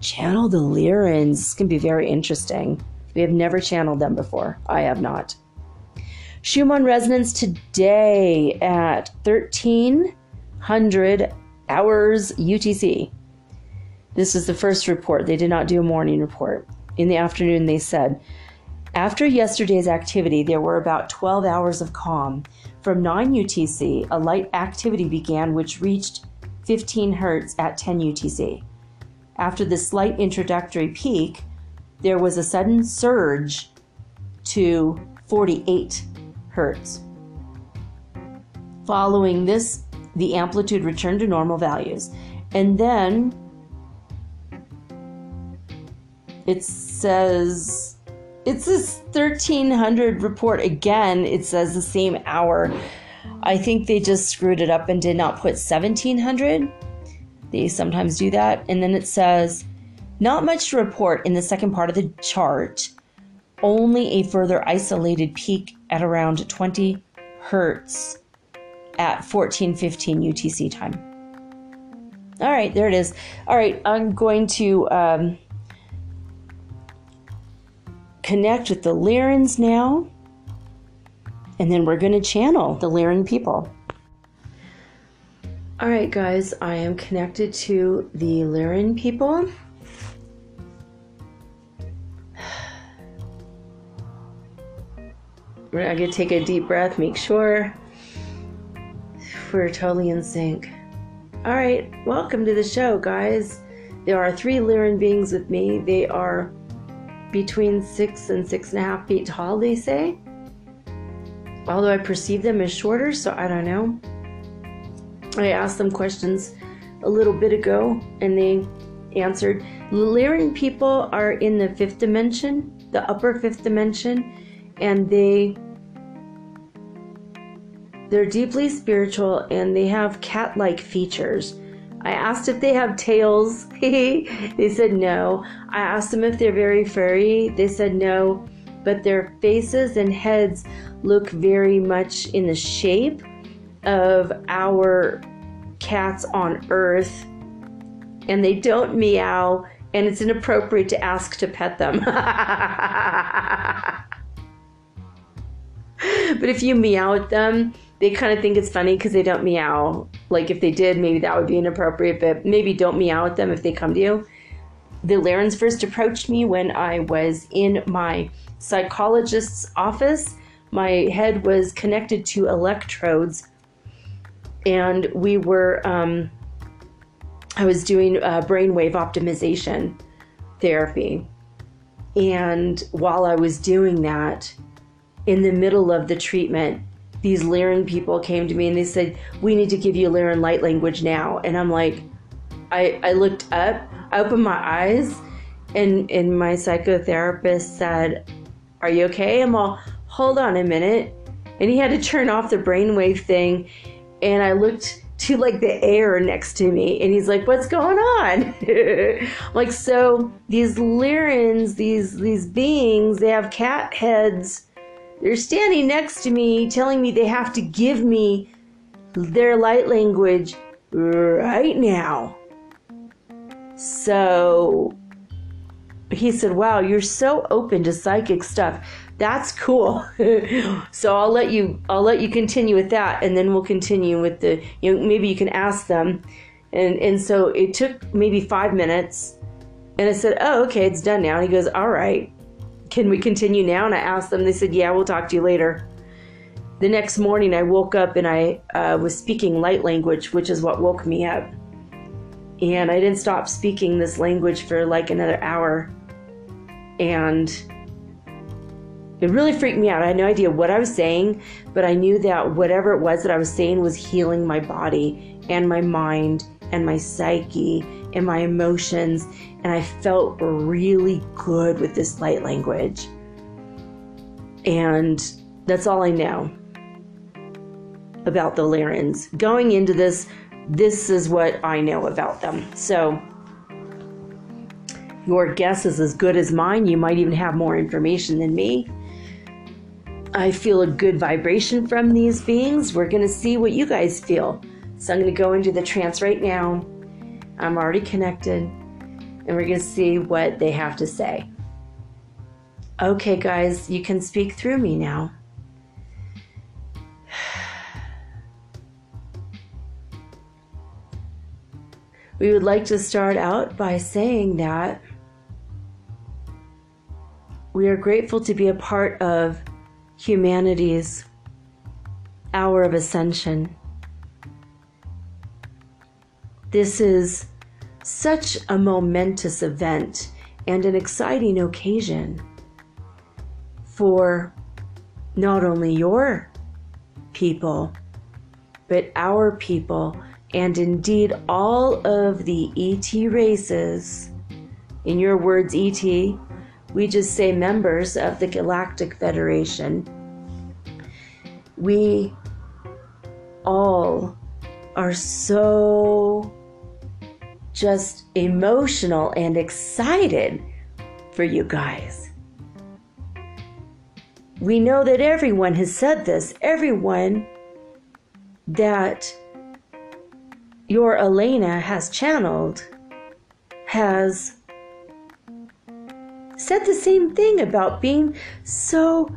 channel the Lyrans. It's can be very interesting. We have never channeled them before. I have not. Schumann Resonance today at 1300 hours UTC. This is the first report. They did not do a morning report. In the afternoon, they said, after yesterday's activity, there were about 12 hours of calm. From 9 UTC, a light activity began which reached 15 hertz at 10 UTC. After this slight introductory peak, there was a sudden surge to 48 hertz. Following this the amplitude returned to normal values. And then it says it's this 1300 report again. It says the same hour. I think they just screwed it up and did not put 1700. They sometimes do that. And then it says, not much to report in the second part of the chart, only a further isolated peak at around 20 hertz at 1415 UTC time. All right, there it is. All right, I'm going to um, connect with the Lyrans now, and then we're going to channel the Lyran people. All right, guys, I am connected to the Lyran people. I get to take a deep breath, make sure we're totally in sync. All right, welcome to the show, guys. There are three Lyran beings with me. They are between six and six and a half feet tall, they say. Although I perceive them as shorter, so I don't know. I asked them questions a little bit ago and they answered. Lyran people are in the fifth dimension, the upper fifth dimension, and they they're deeply spiritual and they have cat-like features. I asked if they have tails. they said no. I asked them if they're very furry. They said no. But their faces and heads look very much in the shape of our cats on Earth. And they don't meow, and it's inappropriate to ask to pet them. but if you meow at them, they kind of think it's funny because they don't meow. Like if they did, maybe that would be inappropriate, but maybe don't meow at them if they come to you. The Lyrans first approached me when I was in my psychologist's office. My head was connected to electrodes, and we were, um, I was doing uh, brainwave optimization therapy. And while I was doing that, in the middle of the treatment, these Lyran people came to me and they said, We need to give you Lyran light language now. And I'm like, I, I looked up, I opened my eyes, and, and my psychotherapist said, Are you okay? I'm all, Hold on a minute. And he had to turn off the brainwave thing. And I looked to like the air next to me and he's like what's going on like so these lyrans these these beings they have cat heads they're standing next to me telling me they have to give me their light language right now. So he said, Wow, you're so open to psychic stuff. That's cool. so I'll let you I'll let you continue with that and then we'll continue with the you know maybe you can ask them. And and so it took maybe five minutes and I said, Oh, okay, it's done now. And he goes, All right can we continue now? And I asked them, they said, yeah, we'll talk to you later. The next morning, I woke up and I uh, was speaking light language, which is what woke me up. And I didn't stop speaking this language for like another hour. And it really freaked me out. I had no idea what I was saying, but I knew that whatever it was that I was saying was healing my body and my mind and my psyche and my emotions and I felt really good with this light language. And that's all I know about the Lyrans. Going into this, this is what I know about them. So your guess is as good as mine. You might even have more information than me. I feel a good vibration from these beings. We're going to see what you guys feel. So I'm going to go into the trance right now. I'm already connected and we're going to see what they have to say. Okay, guys, you can speak through me now. We would like to start out by saying that we are grateful to be a part of humanity's hour of ascension. This is such a momentous event and an exciting occasion for not only your people, but our people, and indeed all of the ET races, in your words, ET, we just say members of the Galactic Federation. We all are so just emotional and excited for you guys. We know that everyone has said this, everyone that your Elena has channeled has said the same thing about being so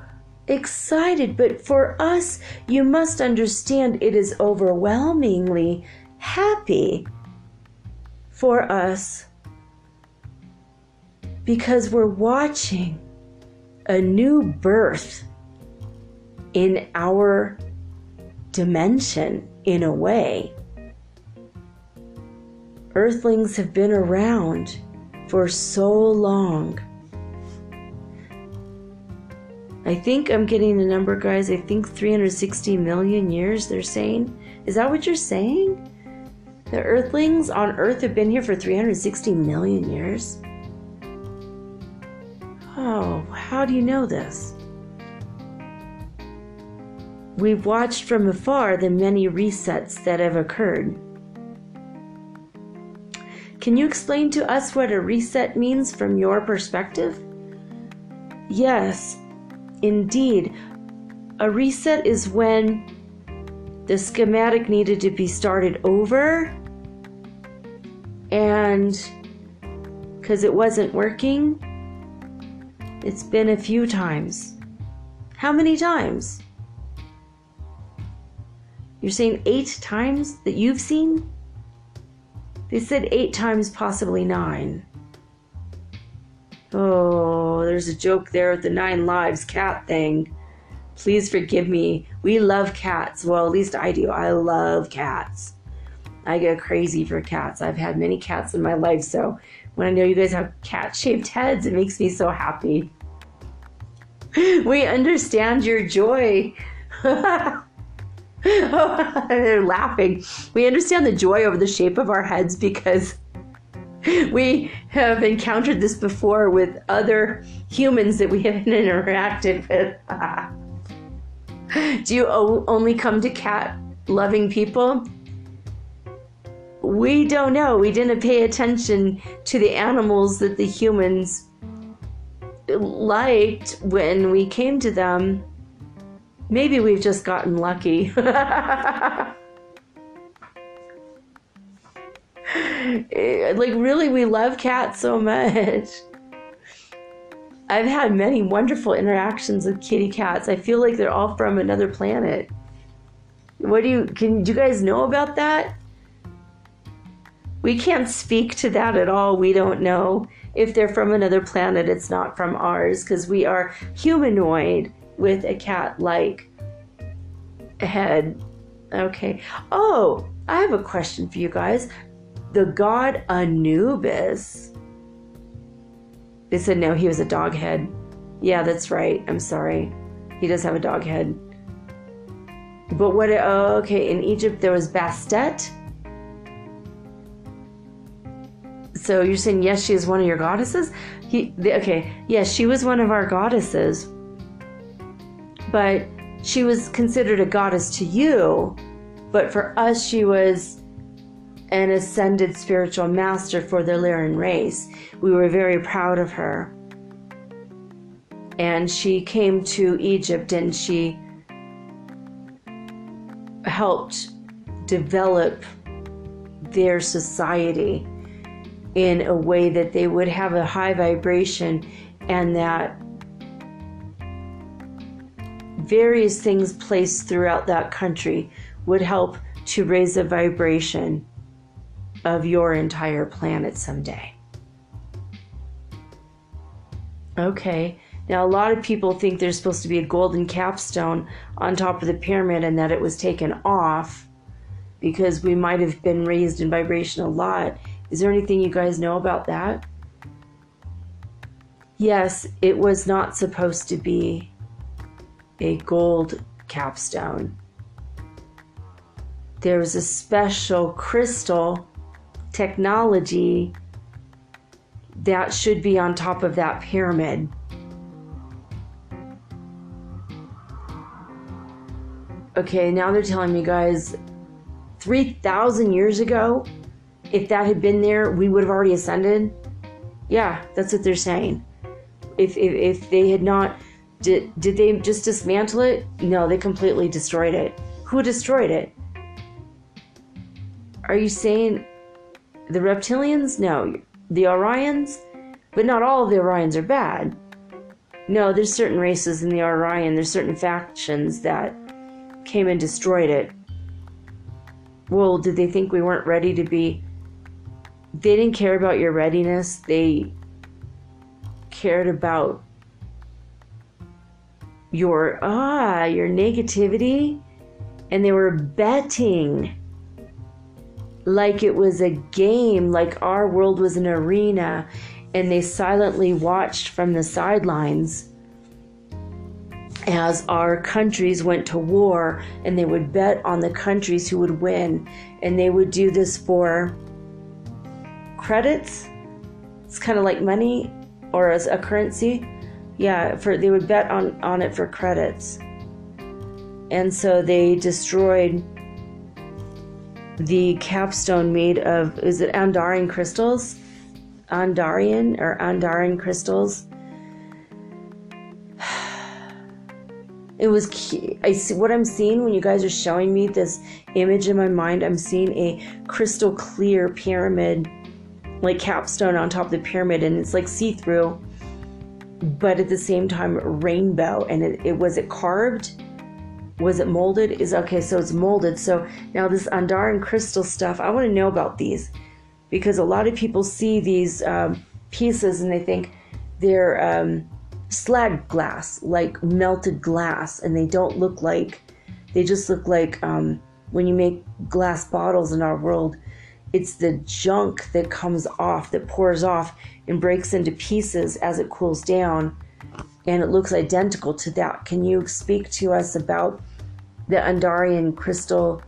excited. But for us, you must understand it is overwhelmingly happy for us because we're watching a new birth in our dimension in a way. Earthlings have been around for so long. I think I'm getting the number, guys. I think 360 million years, they're saying. Is that what you're saying? The Earthlings on Earth have been here for 360 million years? Oh, how do you know this? We've watched from afar the many resets that have occurred. Can you explain to us what a reset means from your perspective? Yes, indeed. A reset is when the schematic needed to be started over and because it wasn't working. It's been a few times. How many times? You're saying eight times that you've seen? They said eight times, possibly nine. Oh, there's a joke there with the nine lives cat thing. Please forgive me. We love cats. Well, at least I do. I love cats. I go crazy for cats. I've had many cats in my life, so when I know you guys have cat shaped heads, it makes me so happy. We understand your joy. They're laughing. We understand the joy over the shape of our heads because we have encountered this before with other humans that we haven't interacted with. Do you only come to cat loving people? We don't know. We didn't pay attention to the animals that the humans liked when we came to them Maybe we've just gotten lucky. like, really, we love cats so much. I've had many wonderful interactions with kitty cats. I feel like they're all from another planet. What do you can do you guys know about that? We can't speak to that at all. We don't know if they're from another planet. It's not from ours because we are humanoid with a cat like head. Okay. Oh, I have a question for you guys. The god Anubis. They said no, he was a dog head. Yeah, that's right. I'm sorry. He does have a dog head. But what? Oh, okay. In Egypt, there was Bastet. So you're saying yes, she is one of your goddesses? He, okay, yes, she was one of our goddesses but she was considered a goddess to you, but for us, she was an ascended spiritual master for the Lyran race. We were very proud of her. And she came to Egypt and she helped develop their society in a way that they would have a high vibration and that various things placed throughout that country would help to raise the vibration of your entire planet someday. Okay, now a lot of people think there's supposed to be a golden capstone on top of the pyramid and that it was taken off because we might have been raised in vibration a lot. Is there anything you guys know about that? Yes, it was not supposed to be a gold capstone. There was a special crystal technology that should be on top of that pyramid. Okay, now they're telling me, guys, 3,000 years ago, if that had been there, we would have already ascended. Yeah, that's what they're saying. If, if, if they had not, did, did they just dismantle it? No, they completely destroyed it. Who destroyed it? Are you saying the reptilians? No. The Orions? But not all of the Orions are bad. No, there's certain races in the Orion, there's certain factions that came and destroyed it. Well, did they think we weren't ready to be? They didn't care about your readiness. They cared about your ah, your negativity. And they were betting like it was a game, like our world was an arena, and they silently watched from the sidelines as our countries went to war. And they would bet on the countries who would win. And they would do this for credits it's kind of like money or as a currency yeah for they would bet on on it for credits and so they destroyed the capstone made of is it Andarian crystals? Andarian or Andarian crystals. It was key. I see what I'm seeing when you guys are showing me this image in my mind. I'm seeing a crystal clear pyramid, like capstone on top of the pyramid, and it's like see through, but at the same time rainbow. And it, it was it carved was it molded? Is okay, so it's molded. So now this Andarian crystal stuff, I want to know about these because a lot of people see these um, pieces and they think they're um, slag glass, like melted glass, and they don't look like, they just look like um, when you make glass bottles in our world, it's the junk that comes off, that pours off and breaks into pieces as it cools down. And it looks identical to that. Can you speak to us about the Andarian crystal,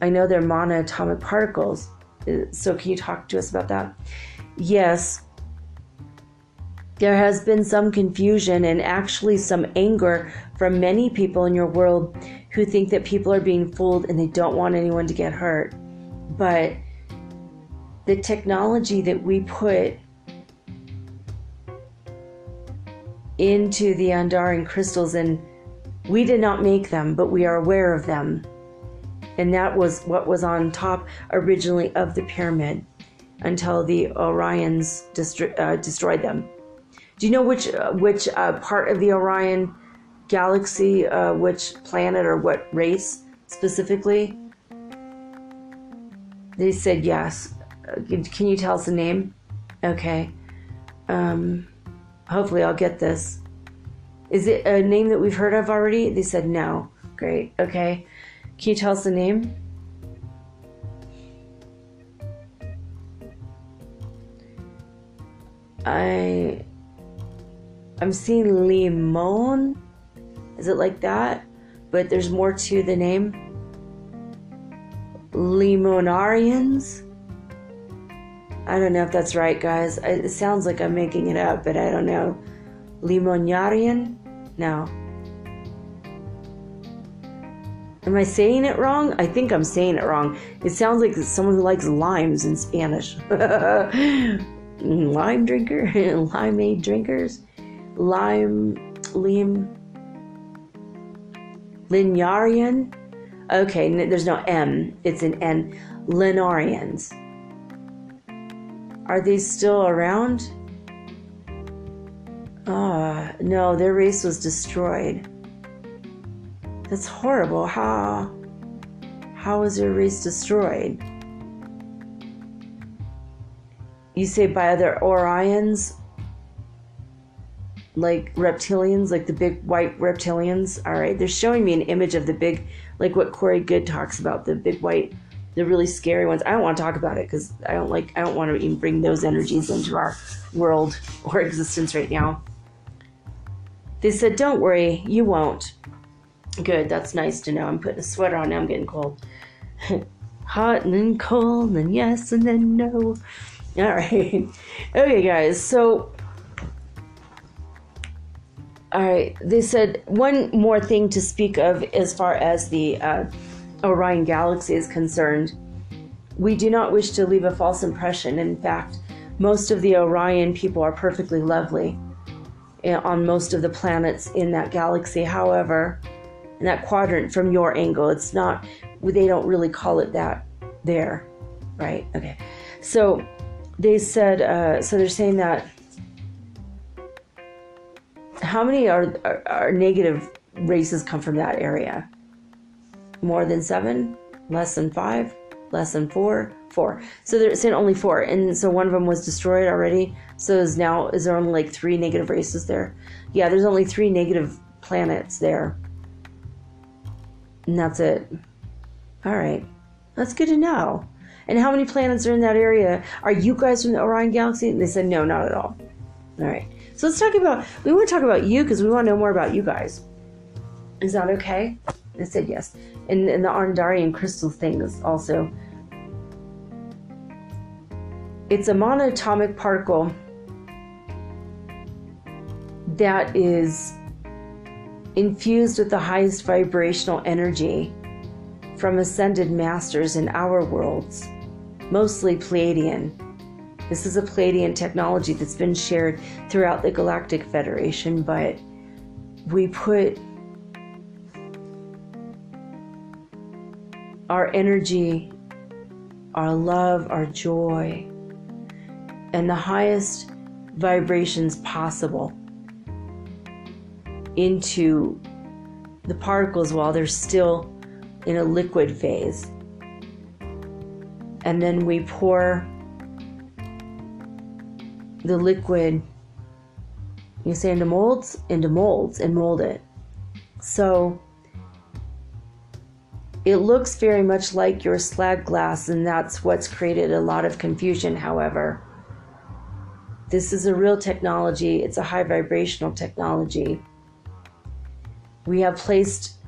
I know they're monatomic particles. Uh, so, can you talk to us about that? Yes, there has been some confusion and actually some anger from many people in your world who think that people are being fooled and they don't want anyone to get hurt. But the technology that we put into the Andarian crystals and we did not make them, but we are aware of them. And that was what was on top originally of the pyramid until the Orions destro- uh, destroyed them. Do you know which uh, which uh, part of the Orion galaxy, uh, which planet or what race specifically? They said yes. Uh, can you tell us the name? Okay. Um, hopefully, I'll get this. Is it a name that we've heard of already? They said no. Great. Okay. Can you tell us the name? I I'm seeing Limon. Is it like that? But there's more to the name. Limonarians. I don't know if that's right, guys. It sounds like I'm making it up, but I don't know. Limonarian? No. Am I saying it wrong? I think I'm saying it wrong. It sounds like someone who likes limes in Spanish. Lime drinker? Limeade drinkers? Lime. Lim. Linearian? Okay, there's no M, it's an N. Linarians. Are they still around? Ah, no, their race was destroyed. That's horrible. How how was their race destroyed? You say by other Orions? Like reptilians, like the big white reptilians. Alright, they're showing me an image of the big like what Corey Goode talks about, the big white the really scary ones. I don't want to talk about it because I don't like I don't want to even bring those energies into our world or existence right now. They said, Don't worry, you won't. Good, that's nice to know. I'm putting a sweater on now, I'm getting cold. Hot and then cold, and then yes, and then no. All right. Okay, guys. So, all right. They said one more thing to speak of as far as the uh, Orion Galaxy is concerned. We do not wish to leave a false impression. In fact, most of the Orion people are perfectly lovely eh, on most of the planets in that galaxy. However, in that quadrant from your angle, it's not, they don't really call it that there, right? Okay. So they said, uh, so they're saying that how many are, are, are negative races come from that area? More than seven? Less than five? Less than four? Four. So they're saying only four, and so one of them was destroyed already. So is now is there only like three negative races there? Yeah, there's only three negative planets there, and that's it. All right, that's good to know. And how many planets are in that area? Are you guys from the Orion Galaxy? And they said no, not at all. All right. So let's talk about. We want to talk about you because we want to know more about you guys. Is that okay? They said yes. And, and the Andarian crystal thing is also. It's a monatomic particle that is infused with the highest vibrational energy from ascended masters in our worlds, mostly Pleiadian. This is a Pleiadian technology that's been shared throughout the Galactic Federation, but we put our energy, our love, our joy, and the highest vibrations possible into the particles while they're still in a liquid phase. And then we pour the liquid, you say into molds, into molds, and mold it. So it looks very much like your slag glass, and that's what's created a lot of confusion, however. This is a real technology, it's a high vibrational technology. We have placed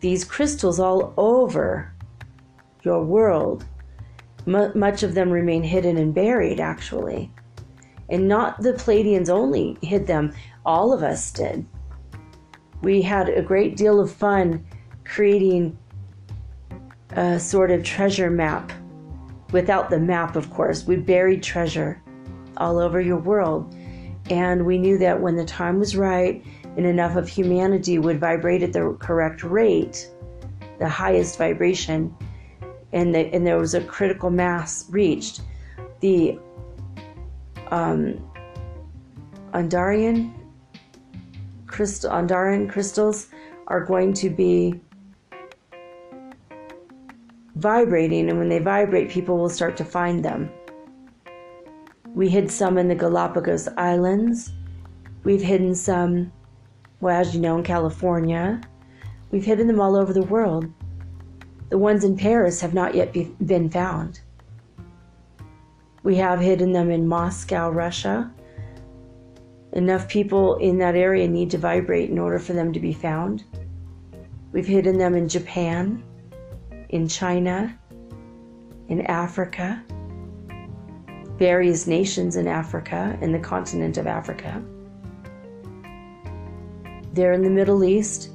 these crystals all over your world. M- much of them remain hidden and buried, actually. And not the Pleiadians only hid them, all of us did. We had a great deal of fun creating a sort of treasure map. Without the map, of course, we buried treasure all over your world. And we knew that when the time was right and enough of humanity would vibrate at the correct rate, the highest vibration, and, the, and there was a critical mass reached, the um, Andarian crystal, Andarian crystals are going to be vibrating, and when they vibrate, people will start to find them. We hid some in the Galapagos Islands. We've hidden some, well, as you know, in California. We've hidden them all over the world. The ones in Paris have not yet be, been found. We have hidden them in Moscow, Russia. Enough people in that area need to vibrate in order for them to be found. We've hidden them in Japan, in China, in Africa, various nations in Africa, in the continent of Africa. They're in the Middle East,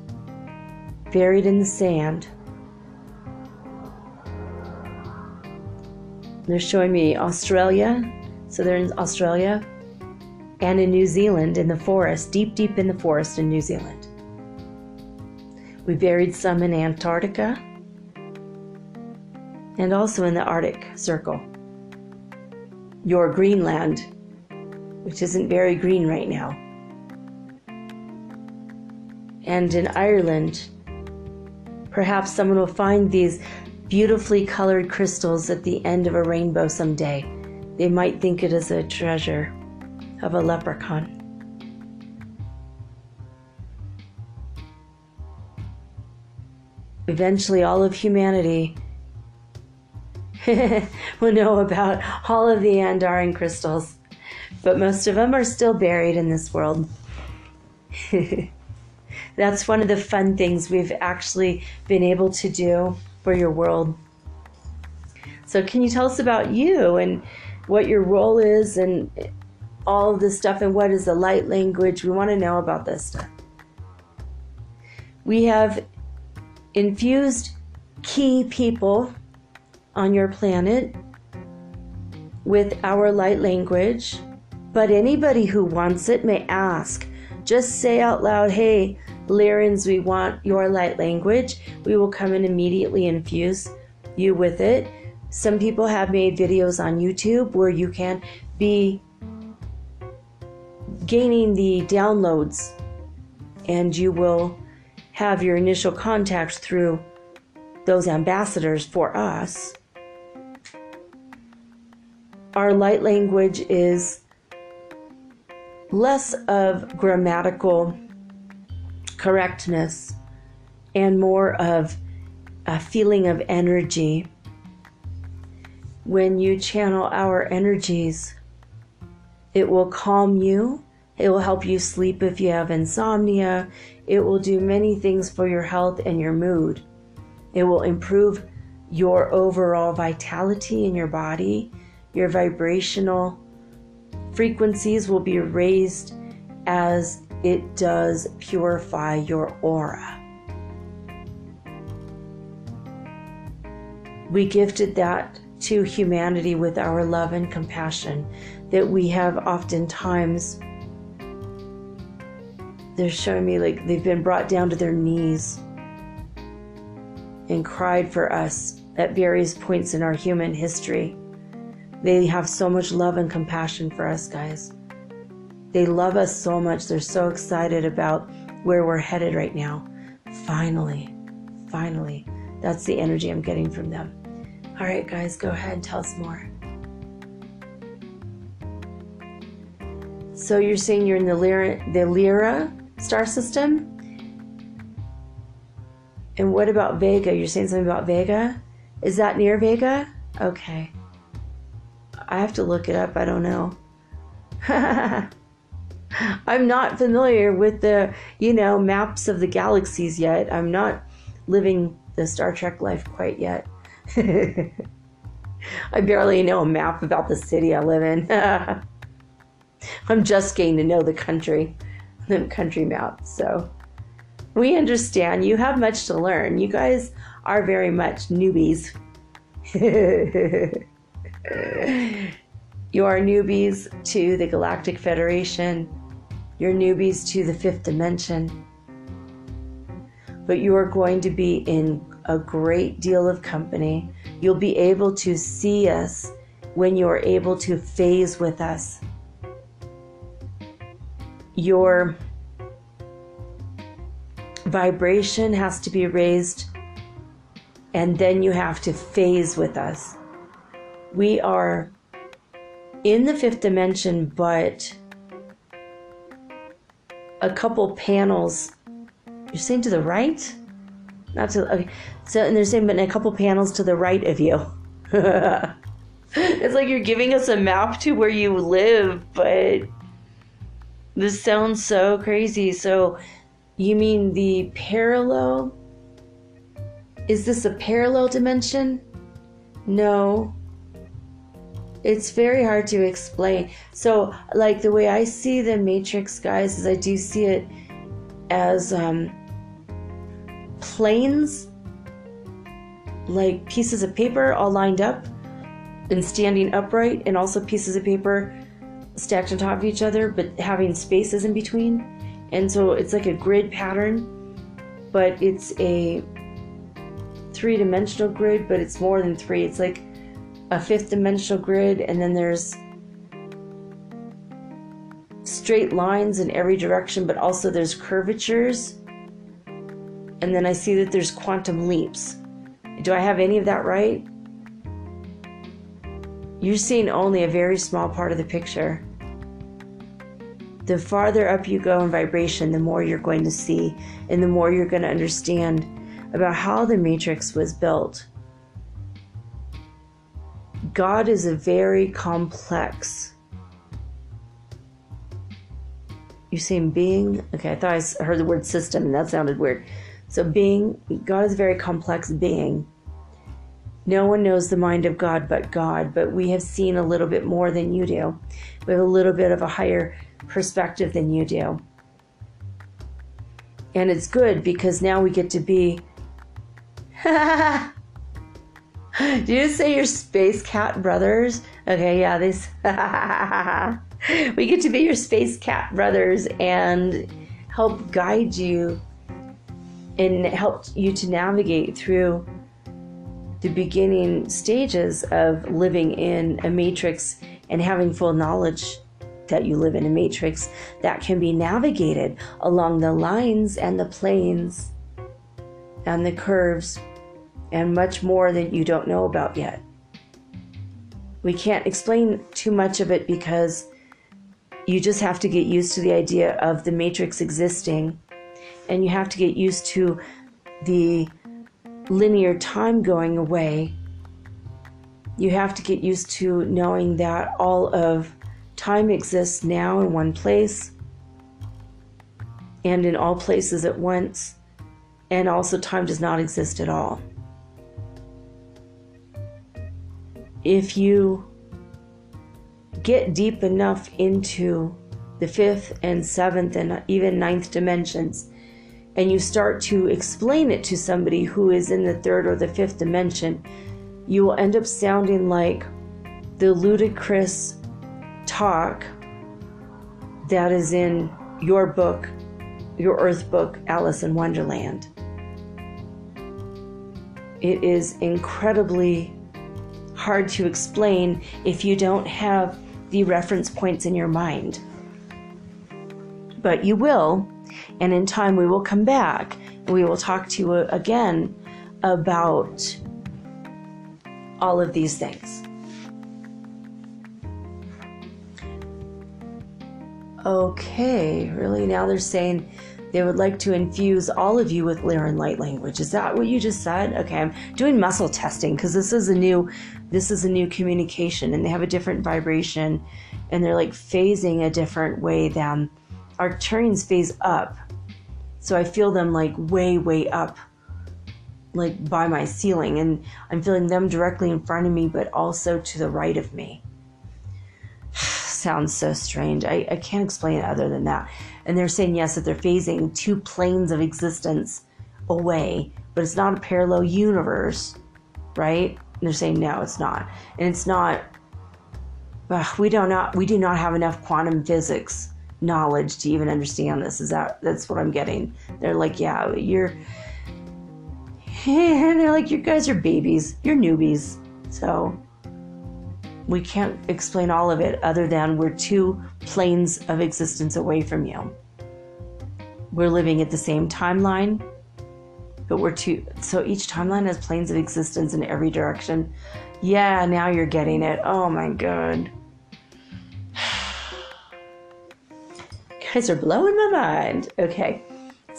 buried in the sand. They're showing me Australia, so they're in Australia, and in New Zealand in the forest, deep, deep in the forest in New Zealand. We buried some in Antarctica and also in the Arctic Circle. Your Greenland, which isn't very green right now. And in Ireland, perhaps someone will find these beautifully colored crystals at the end of a rainbow someday. They might think it is a treasure of a leprechaun. Eventually, all of humanity will know about all of the Andarian crystals, but most of them are still buried in this world. That's one of the fun things we've actually been able to do for your world. So, can you tell us about you and what your role is and all of this stuff and what is the light language. We want to know about this stuff. We have infused key people on your planet with our light language, but anybody who wants it may ask. Just say out loud, hey, Lyrans, we want your light language. We will come and immediately infuse you with it. Some people have made videos on YouTube where you can be gaining the downloads and you will have your initial contact through those ambassadors for us. Our light language is less of grammatical correctness and more of a feeling of energy. When you channel our energies, it will calm you. It will help you sleep if you have insomnia. It will do many things for your health and your mood. It will improve your overall vitality in your body. Your vibrational frequencies will be raised as it does purify your aura. We gifted that to humanity with our love and compassion that we have oftentimes. They're showing me like they've been brought down to their knees and cried for us at various points in our human history. They have so much love and compassion for us, guys. They love us so much. They're so excited about where we're headed right now. Finally, finally. That's the energy I'm getting from them. All right, guys, go ahead and tell us more. So you're saying you're in the Lyra, the Lyra star system? And what about Vega? You're saying something about Vega? Is that near Vega? Okay. I have to look it up. I don't know. I'm not familiar with the, you know, maps of the galaxies yet. I'm not living the Star Trek life quite yet. I barely know a map about the city I live in. I'm just getting to know the country, the country map. So we understand you have much to learn. You guys are very much newbies. you are newbies to the Galactic Federation you're newbies to the fifth dimension. But you are going to be in a great deal of company. You'll be able to see us when you are able to phase with us. Your vibration has to be raised, and then you have to phase with us. We are in the fifth dimension, but a couple panels. You're saying to the right? Not to okay. So and they're saying but a couple panels to the right of you. it's like you're giving us a map to where you live, but this sounds so crazy. So you mean the parallel? Is this a parallel dimension? No it's very hard to explain. So, like the way I see the Matrix, guys, is I do see it as um, planes, like pieces of paper all lined up and standing upright, and also pieces of paper stacked on top of each other, but having spaces in between. And so it's like a grid pattern, but it's a three dimensional grid, but it's more than three. It's like a fifth dimensional grid, and then there's straight lines in every direction, but also there's curvatures. And then I see that there's quantum leaps. Do I have any of that right? You're seeing only a very small part of the picture. The farther up you go in vibration, the more you're going to see, and the more you're going to understand about how the matrix was built. God is a very complex. You saying being? Okay, I thought I heard the word system and that sounded weird. So, being, God is a very complex being. No one knows the mind of God but God, but we have seen a little bit more than you do. We have a little bit of a higher perspective than you do. And it's good because now we get to be. Do you say your space cat brothers? Okay, yeah, these. we get to be your space cat brothers and help guide you and help you to navigate through the beginning stages of living in a matrix and having full knowledge that you live in a matrix that can be navigated along the lines and the planes and the curves and much more that you don't know about yet. We can't explain too much of it because you just have to get used to the idea of the matrix existing and you have to get used to the linear time going away. You have to get used to knowing that all of time exists now in one place and in all places at once, and also time does not exist at all. If you get deep enough into the fifth and seventh and even ninth dimensions, and you start to explain it to somebody who is in the third or the fifth dimension, you will end up sounding like the ludicrous talk that is in your book, your Earth book, Alice in Wonderland. It is incredibly hard to explain if you don't have the reference points in your mind. But you will, and in time we will come back and we will talk to you again about all of these things. Okay, really? Now they're saying they would like to infuse all of you with Lyran light language. Is that what you just said? Okay, I'm doing muscle testing because this is a new this is a new communication and they have a different vibration and they're like phasing a different way than Arcturians phase up. So I feel them like way, way up, like by my ceiling, and I'm feeling them directly in front of me, but also to the right of me. Sounds so strange. I, I can't explain it other than that. And they're saying, yes, that they're phasing two planes of existence away, but it's not a parallel universe, right? And they're saying, no, it's not. And it's not, uh, we, don't not, we do not have enough quantum physics knowledge to even understand this. Is that, that's what I'm getting. They're like, yeah, you're, and they're like, you guys are babies, you're newbies. So we can't explain all of it other than we're two planes of existence away from you. We're living at the same timeline, but we're two. So each timeline has planes of existence in every direction. Yeah, now you're getting it. Oh my god. guys are blowing my mind. Okay.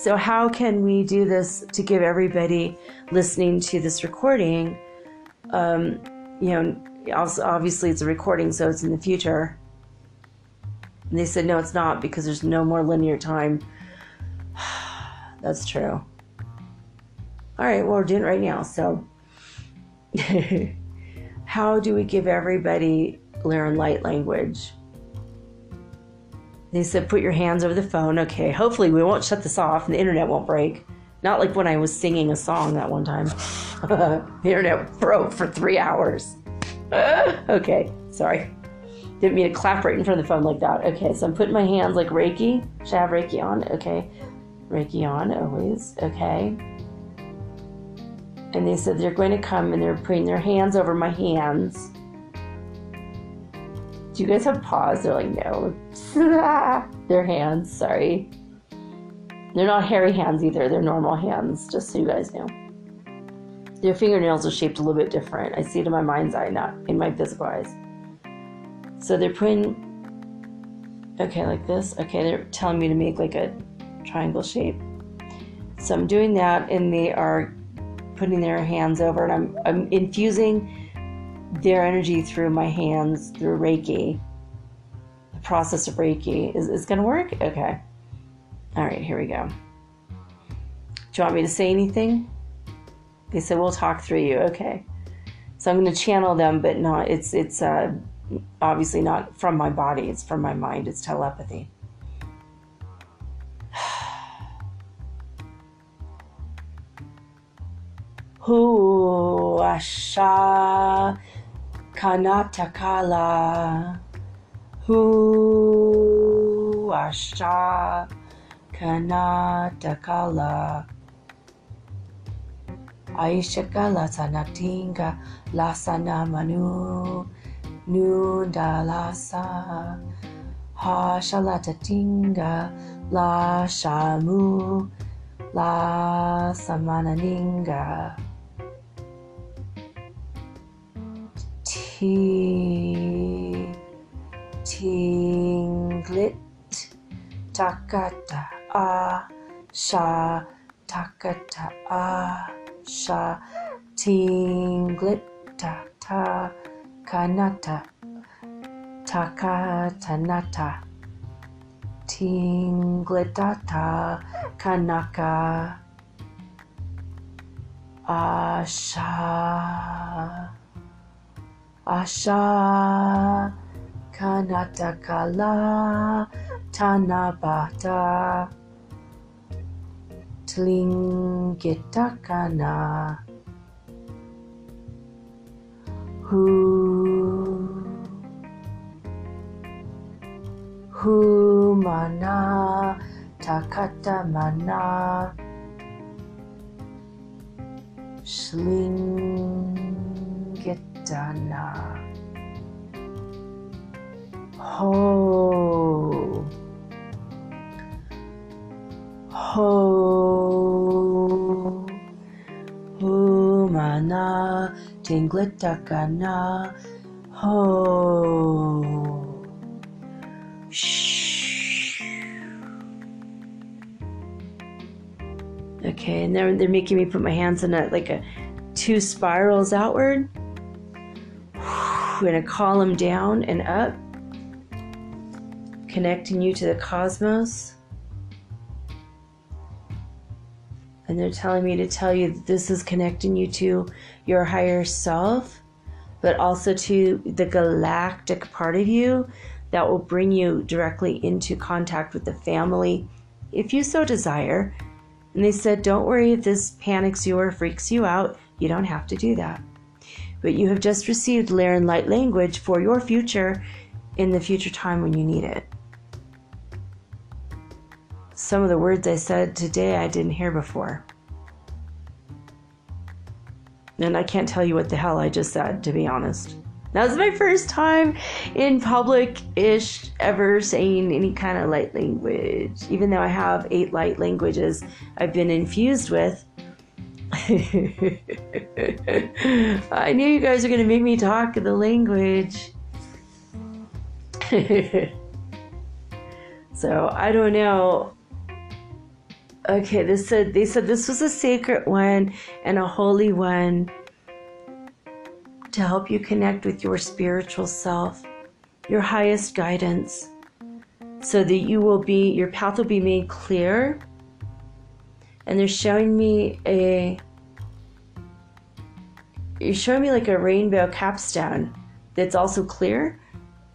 So, how can we do this to give everybody listening to this recording, um, you know, also obviously it's a recording, so it's in the future. And they said, no, it's not because there's no more linear time. That's true. All right, well, we're doing it right now. So, how do we give everybody learn light language? They said, put your hands over the phone. Okay, hopefully we won't shut this off and the internet won't break. Not like when I was singing a song that one time. the internet broke for three hours. okay, sorry. Didn't mean to clap right in front of the phone like that. Okay, so I'm putting my hands like Reiki. Should I have Reiki on? Okay. Reiki on always. Okay. And they said they're going to come and they're putting their hands over my hands. Do you guys have paws? They're like, no. their hands, sorry. They're not hairy hands either. They're normal hands, just so you guys know. Their fingernails are shaped a little bit different. I see it in my mind's eye, not in my physical eyes. So they're putting, okay, like this. Okay, they're telling me to make like a triangle shape. So I'm doing that, and they are putting their hands over, and I'm, I'm infusing their energy through my hands through Reiki. The process of Reiki is, is going to work? Okay. All right, here we go. Do you want me to say anything? They said, We'll talk through you. Okay. So I'm going to channel them, but not. It's it's uh, obviously not from my body. It's from my mind. It's telepathy. Hu Asha Kanatakala. Hu Asha Kanatakala. Aishakala Sanatinga Lasana Manu Nundalasa Ha Shalatatinga La Shamu La Samananinga Ti Tinglit Takata A Sha Takata A Sha Tinglit Ta Ta Kanata Takatanata. Tingletata Kanaka Asha Asha Kanatakala Tanabata Tlingitakana Hu Humana Takata Mana Shlingitana Ho. Ho. Humana Tinglitakana Ho. Okay, and they're they're making me put my hands in a like a two spirals outward and a column down and up, connecting you to the cosmos. And they're telling me to tell you that this is connecting you to your higher self, but also to the galactic part of you that will bring you directly into contact with the family if you so desire. And they said, Don't worry if this panics you or freaks you out. You don't have to do that. But you have just received Lyran Light language for your future in the future time when you need it. Some of the words I said today I didn't hear before. And I can't tell you what the hell I just said, to be honest. That was my first time in public ish ever saying any kind of light language. Even though I have eight light languages I've been infused with. I knew you guys were going to make me talk the language. so I don't know. Okay, this said they said this was a sacred one and a holy one to help you connect with your spiritual self, your highest guidance, so that you will be your path will be made clear. And they're showing me a you're showing me like a rainbow capstone that's also clear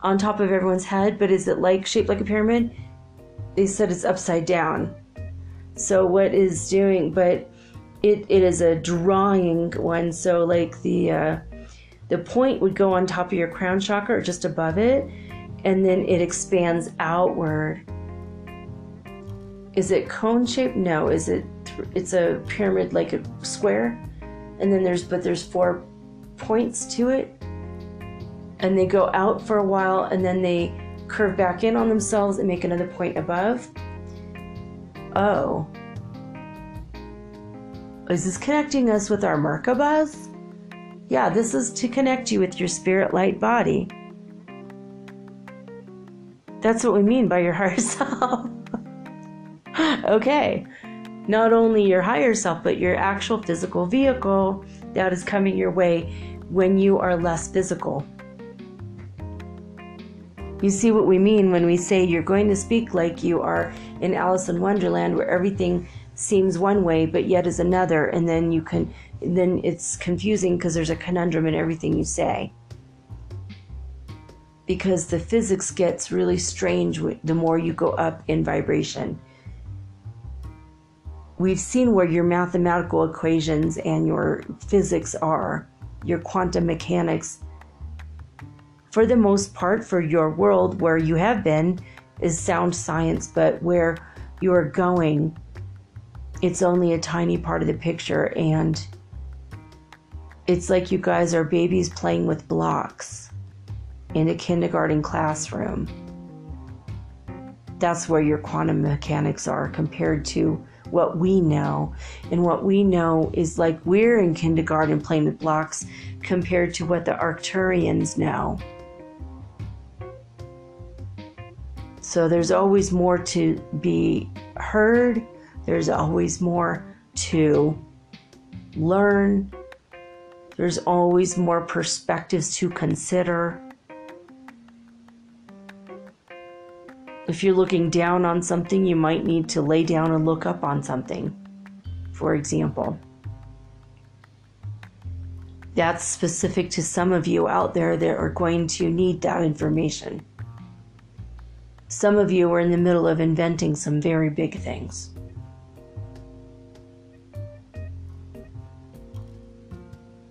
on top of everyone's head, but is it like shaped like a pyramid? They said it's upside down. So what is doing but it, it is a drawing one, so like the uh, the point would go on top of your crown chakra or just above it, and then it expands outward. Is it cone shaped? No. Is it? It's a pyramid, like a square, and then there's but there's four points to it, and they go out for a while, and then they curve back in on themselves and make another point above. Oh. Is this connecting us with our Merkabahs? Yeah, this is to connect you with your spirit light body. That's what we mean by your higher self. okay. Not only your higher self, but your actual physical vehicle that is coming your way when you are less physical. You see what we mean when we say you're going to speak like you are in Alice in Wonderland, where everything seems one way but yet is another and then you can then it's confusing because there's a conundrum in everything you say because the physics gets really strange the more you go up in vibration we've seen where your mathematical equations and your physics are your quantum mechanics for the most part for your world where you have been is sound science but where you are going it's only a tiny part of the picture and it's like you guys are babies playing with blocks in a kindergarten classroom. That's where your quantum mechanics are compared to what we know. And what we know is like we're in kindergarten playing with blocks compared to what the Arcturians know. So there's always more to be heard there's always more to learn. There's always more perspectives to consider. If you're looking down on something, you might need to lay down and look up on something, for example. That's specific to some of you out there that are going to need that information. Some of you are in the middle of inventing some very big things.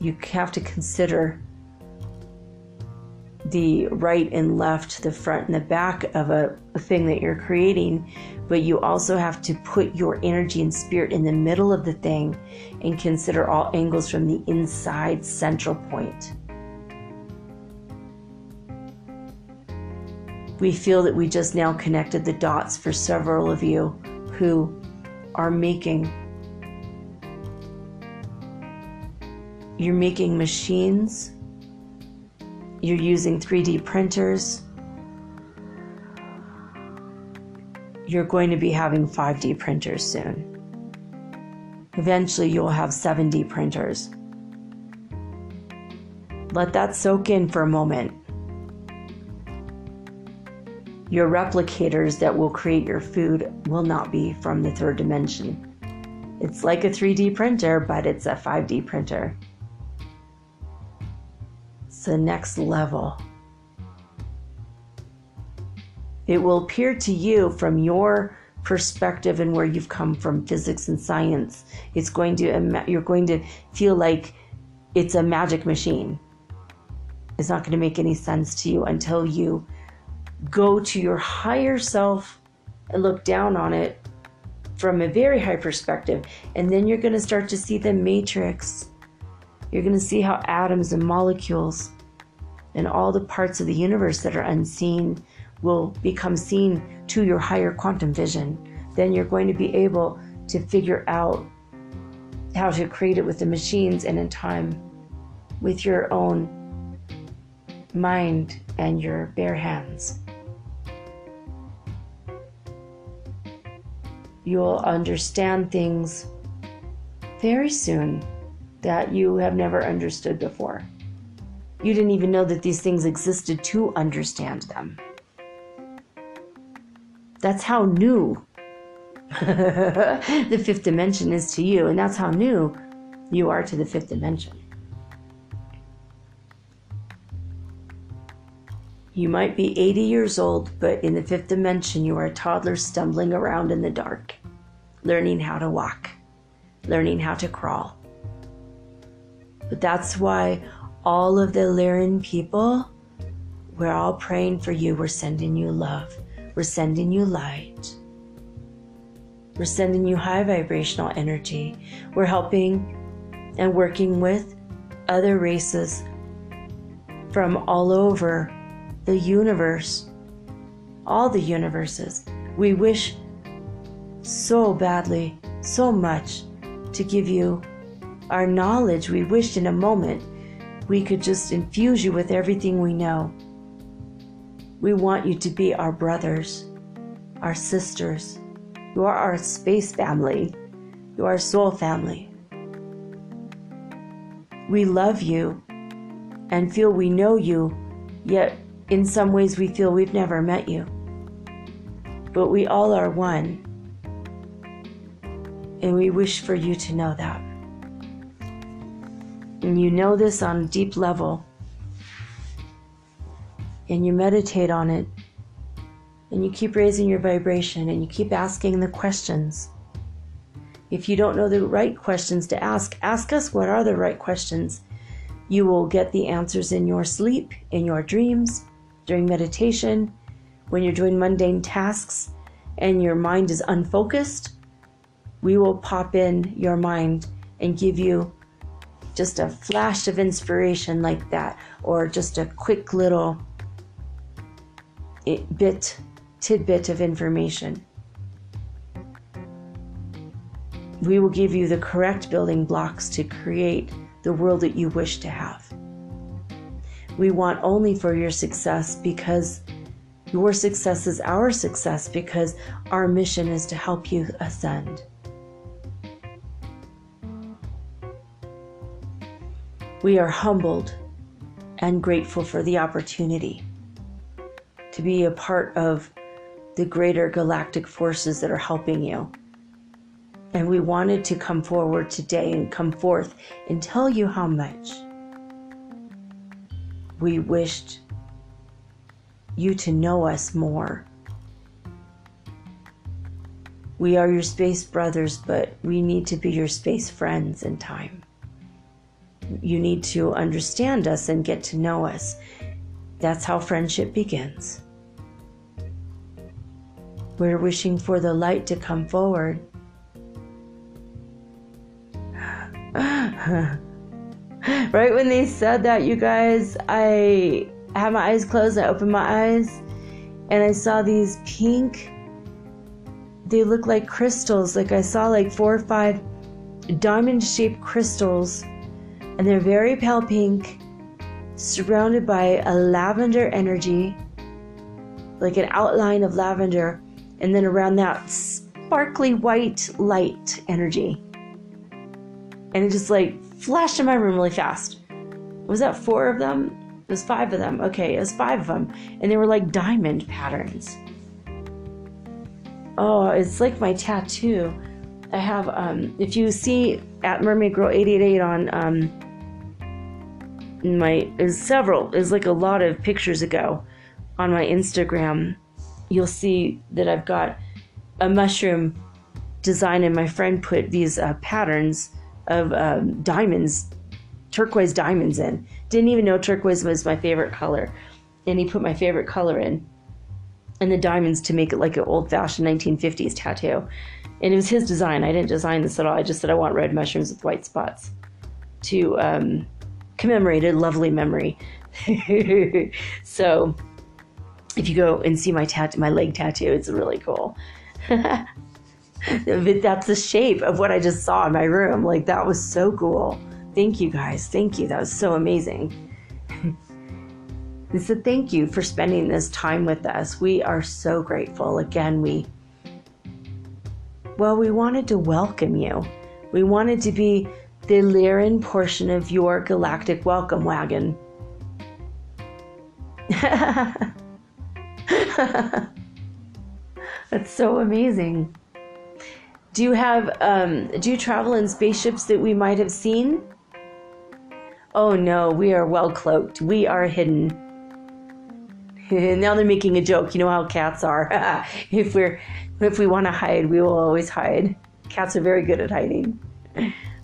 you have to consider the right and left, the front and the back of a, a, thing that you're creating, but you also have to put your energy and spirit in the middle of the thing and consider all angles from the inside central point. We feel that we just now connected the dots for several of you who are making you're making machines, you're using 3D printers, you're going to be having 5D printers soon. Eventually, you'll have 7D printers. Let that soak in for a moment. Your replicators that will create your food will not be from the third dimension. It's like a 3D printer, but it's a 5D printer the next level. It will appear to you from your perspective and where you've come from physics and science. It's going to you're going to feel like it's a magic machine. It's not going to make any sense to you until you go to your higher self and look down on it from a very high perspective. And then you're going to start to see the matrix. You're going to see how atoms and molecules and all the parts of the universe that are unseen will become seen to your higher quantum vision. Then you're going to be able to figure out how to create it with the machines and in time with your own mind and your bare hands. You'll understand things very soon that you have never understood before. You didn't even know that these things existed to understand them. That's how new the fifth dimension is to you, and that's how new you are to the fifth dimension. You might be 80 years old, but in the fifth dimension, you are a toddler stumbling around in the dark, learning how to walk, learning how to crawl. But that's why all of the Lyran people, we're all praying for you. We're sending you love. We're sending you light. We're sending you high vibrational energy. We're helping and working with other races from all over the universe, all the universes. We wish so badly, so much to give you our knowledge. We wished in a moment we could just infuse you with everything we know. We want you to be our brothers, our sisters. You are our space family. You are soul family. We love you and feel we know you, yet in some ways we feel we've never met you. But we all are one. And we wish for you to know that. And you know this on a deep level. And you meditate on it. And you keep raising your vibration and you keep asking the questions. If you don't know the right questions to ask, ask us what are the right questions. You will get the answers in your sleep, in your dreams, during meditation, when you're doing mundane tasks and your mind is unfocused. We will pop in your mind and give you just a flash of inspiration like that, or just a quick little bit, tidbit of information. We will give you the correct building blocks to create the world that you wish to have. We want only for your success because your success is our success because our mission is to help you ascend. We are humbled and grateful for the opportunity to be a part of the greater galactic forces that are helping you. And we wanted to come forward today and come forth and tell you how much we wished you to know us more. We are your space brothers, but we need to be your space friends in time. You need to understand us and get to know us. That's how friendship begins. We're wishing for the light to come forward right when they said that, you guys, I had my eyes closed. I opened my eyes and I saw these pink, they look like crystals. Like I saw like four or five diamond shaped crystals, and they're very pale pink, surrounded by a lavender energy, like an outline of lavender, and then around that sparkly white light energy and it just like flashed in my room really fast. Was that four of them? It was five of them. Okay, it was five of them, and they were like diamond patterns. Oh, it's like my tattoo. I have, um, if you see at Mermaid Girl 888 on um, my, is several, is like a lot of pictures ago on my Instagram, you'll see that I've got a mushroom design, and my friend put these uh, patterns of um, diamonds, turquoise diamonds in. Didn't even know turquoise was my favorite color. And he put my favorite color in and the diamonds to make it like an old fashioned 1950s tattoo. And it was his design. I didn't design this at all. I just said I want red mushrooms with white spots to um, commemorate a lovely memory. so if you go and see my tattoo, my leg tattoo, it's really cool. that's the shape of what I just saw in my room. Like that was so cool. Thank you guys. Thank you. That was so amazing. I said thank you for spending this time with us. We are so grateful. Again, we well, we wanted to welcome you. We wanted to be the Lyran portion of your galactic welcome wagon. That's so amazing. Do you have um, do you travel in spaceships that we might have seen? Oh no, we are well cloaked. We are hidden. now they're making a joke. You know how cats are. if we're if we want to hide, we will always hide. Cats are very good at hiding.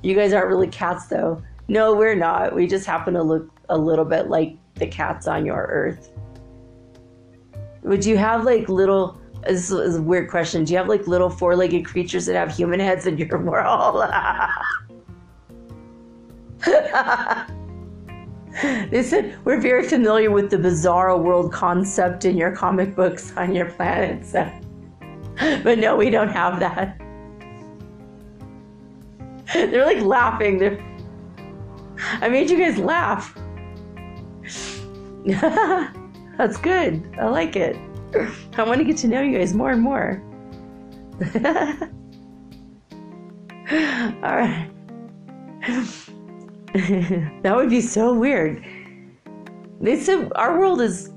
You guys aren't really cats though. No, we're not. We just happen to look a little bit like the cats on your earth. Would you have like little this is a weird question. Do you have like little four legged creatures that have human heads in your world? they said, We're very familiar with the Bizarro World concept in your comic books on your planet. So. But no, we don't have that. They're like laughing. They're... I made you guys laugh. That's good. I like it. I want to get to know you guys more and more. All right. that would be so weird. They said our world is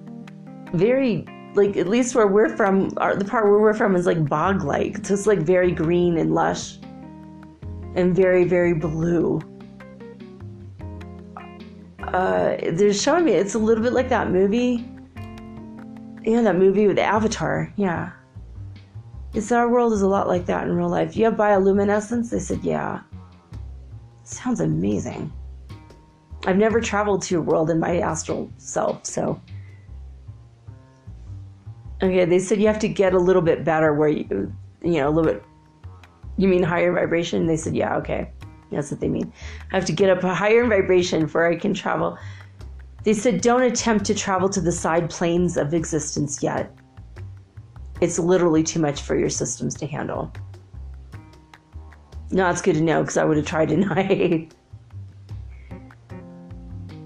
very like at least where we're from, our, the part where we're from is like bog like. So it's like very green and lush. And very, very blue. Uh, they're showing me it's a little bit like that movie. Yeah, that movie with Avatar. Yeah. It's our world is a lot like that in real life. You have bioluminescence? They said, yeah. Sounds amazing. I've never traveled to a world in my astral self, so. Okay, they said you have to get a little bit better where you, you know, a little bit. You mean higher vibration? They said, yeah, okay. That's what they mean. I have to get up a higher vibration before I can travel. They said, don't attempt to travel to the side planes of existence yet. It's literally too much for your systems to handle. No, it's good to know because I would have tried tonight.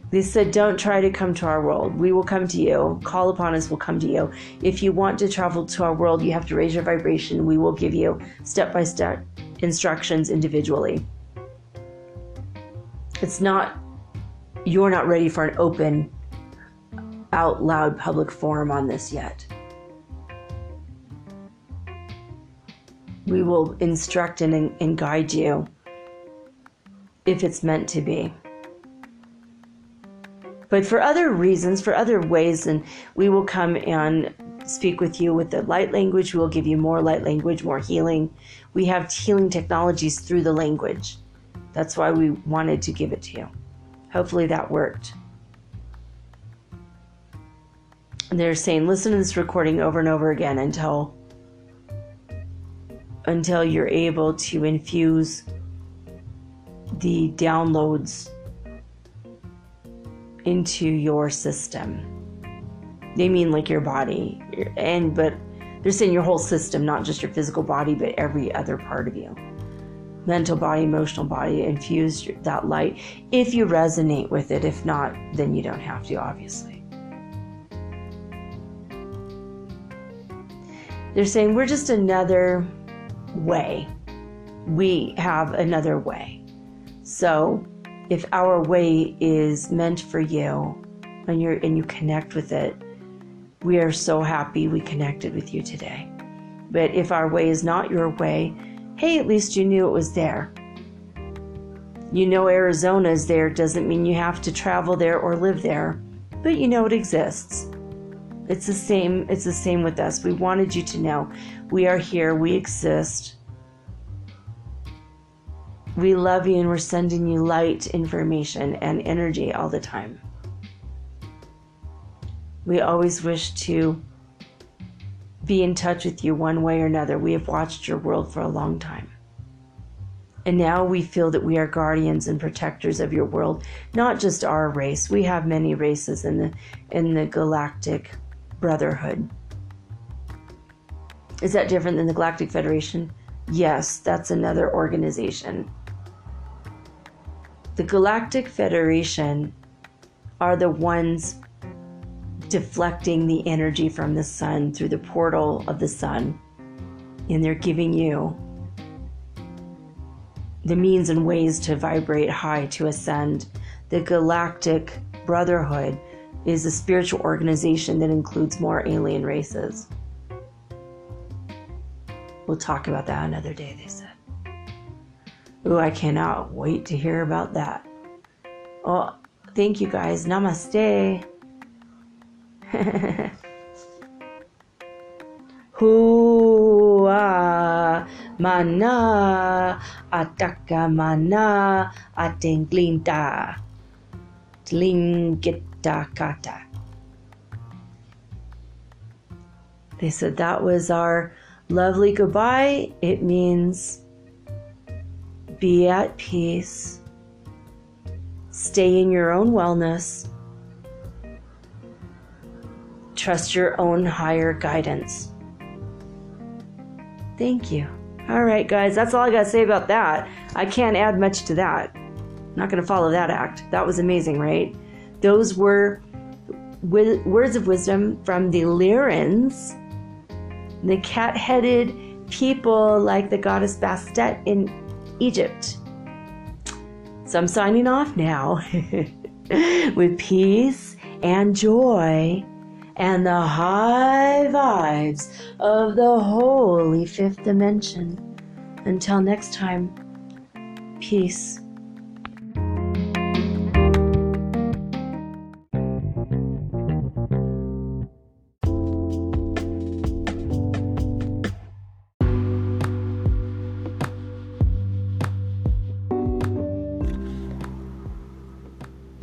They said, Don't try to come to our world. We will come to you. Call upon us, we'll come to you. If you want to travel to our world, you have to raise your vibration. We will give you step by step instructions individually. It's not, you're not ready for an open, out loud public forum on this yet. We will instruct and, and guide you if it's meant to be. But for other reasons, for other ways, and we will come and speak with you with the light language. We will give you more light language, more healing. We have healing technologies through the language. That's why we wanted to give it to you. Hopefully that worked. And they're saying listen to this recording over and over again until until you're able to infuse the downloads into your system. They mean like your body, and but they're saying your whole system, not just your physical body, but every other part of you mental body, emotional body, infuse that light if you resonate with it. If not, then you don't have to, obviously. They're saying we're just another way. We have another way. So if our way is meant for you and you and you connect with it, we are so happy we connected with you today. But if our way is not your way, hey, at least you knew it was there. You know Arizona is there doesn't mean you have to travel there or live there, but you know it exists. It's the same it's the same with us. We wanted you to know we are here, we exist. We love you and we're sending you light, information, and energy all the time. We always wish to be in touch with you one way or another. We have watched your world for a long time. And now we feel that we are guardians and protectors of your world, not just our race. We have many races in the in the galactic brotherhood. Is that different than the Galactic Federation? Yes, that's another organization. The Galactic Federation are the ones deflecting the energy from the sun through the portal of the sun. And they're giving you the means and ways to vibrate high, to ascend. The Galactic Brotherhood is a spiritual organization that includes more alien races. We'll talk about that another day, they said. Ooh, I cannot wait to hear about that. Oh, thank you guys. Namaste. Hua mana ataka mana atinglinta tlingita kata. They said that was our lovely goodbye. It means be at peace, stay in your own wellness, trust your own higher guidance. Thank you. All right, guys, that's all I got to say about that. I can't add much to that. I'm not going to follow that act. That was amazing, right? Those were wi- words of wisdom from the Lyrans, the cat headed people like the goddess Bastet in Egypt. So I'm signing off now with peace and joy and the high vibes of the holy fifth dimension. Until next time, Peace.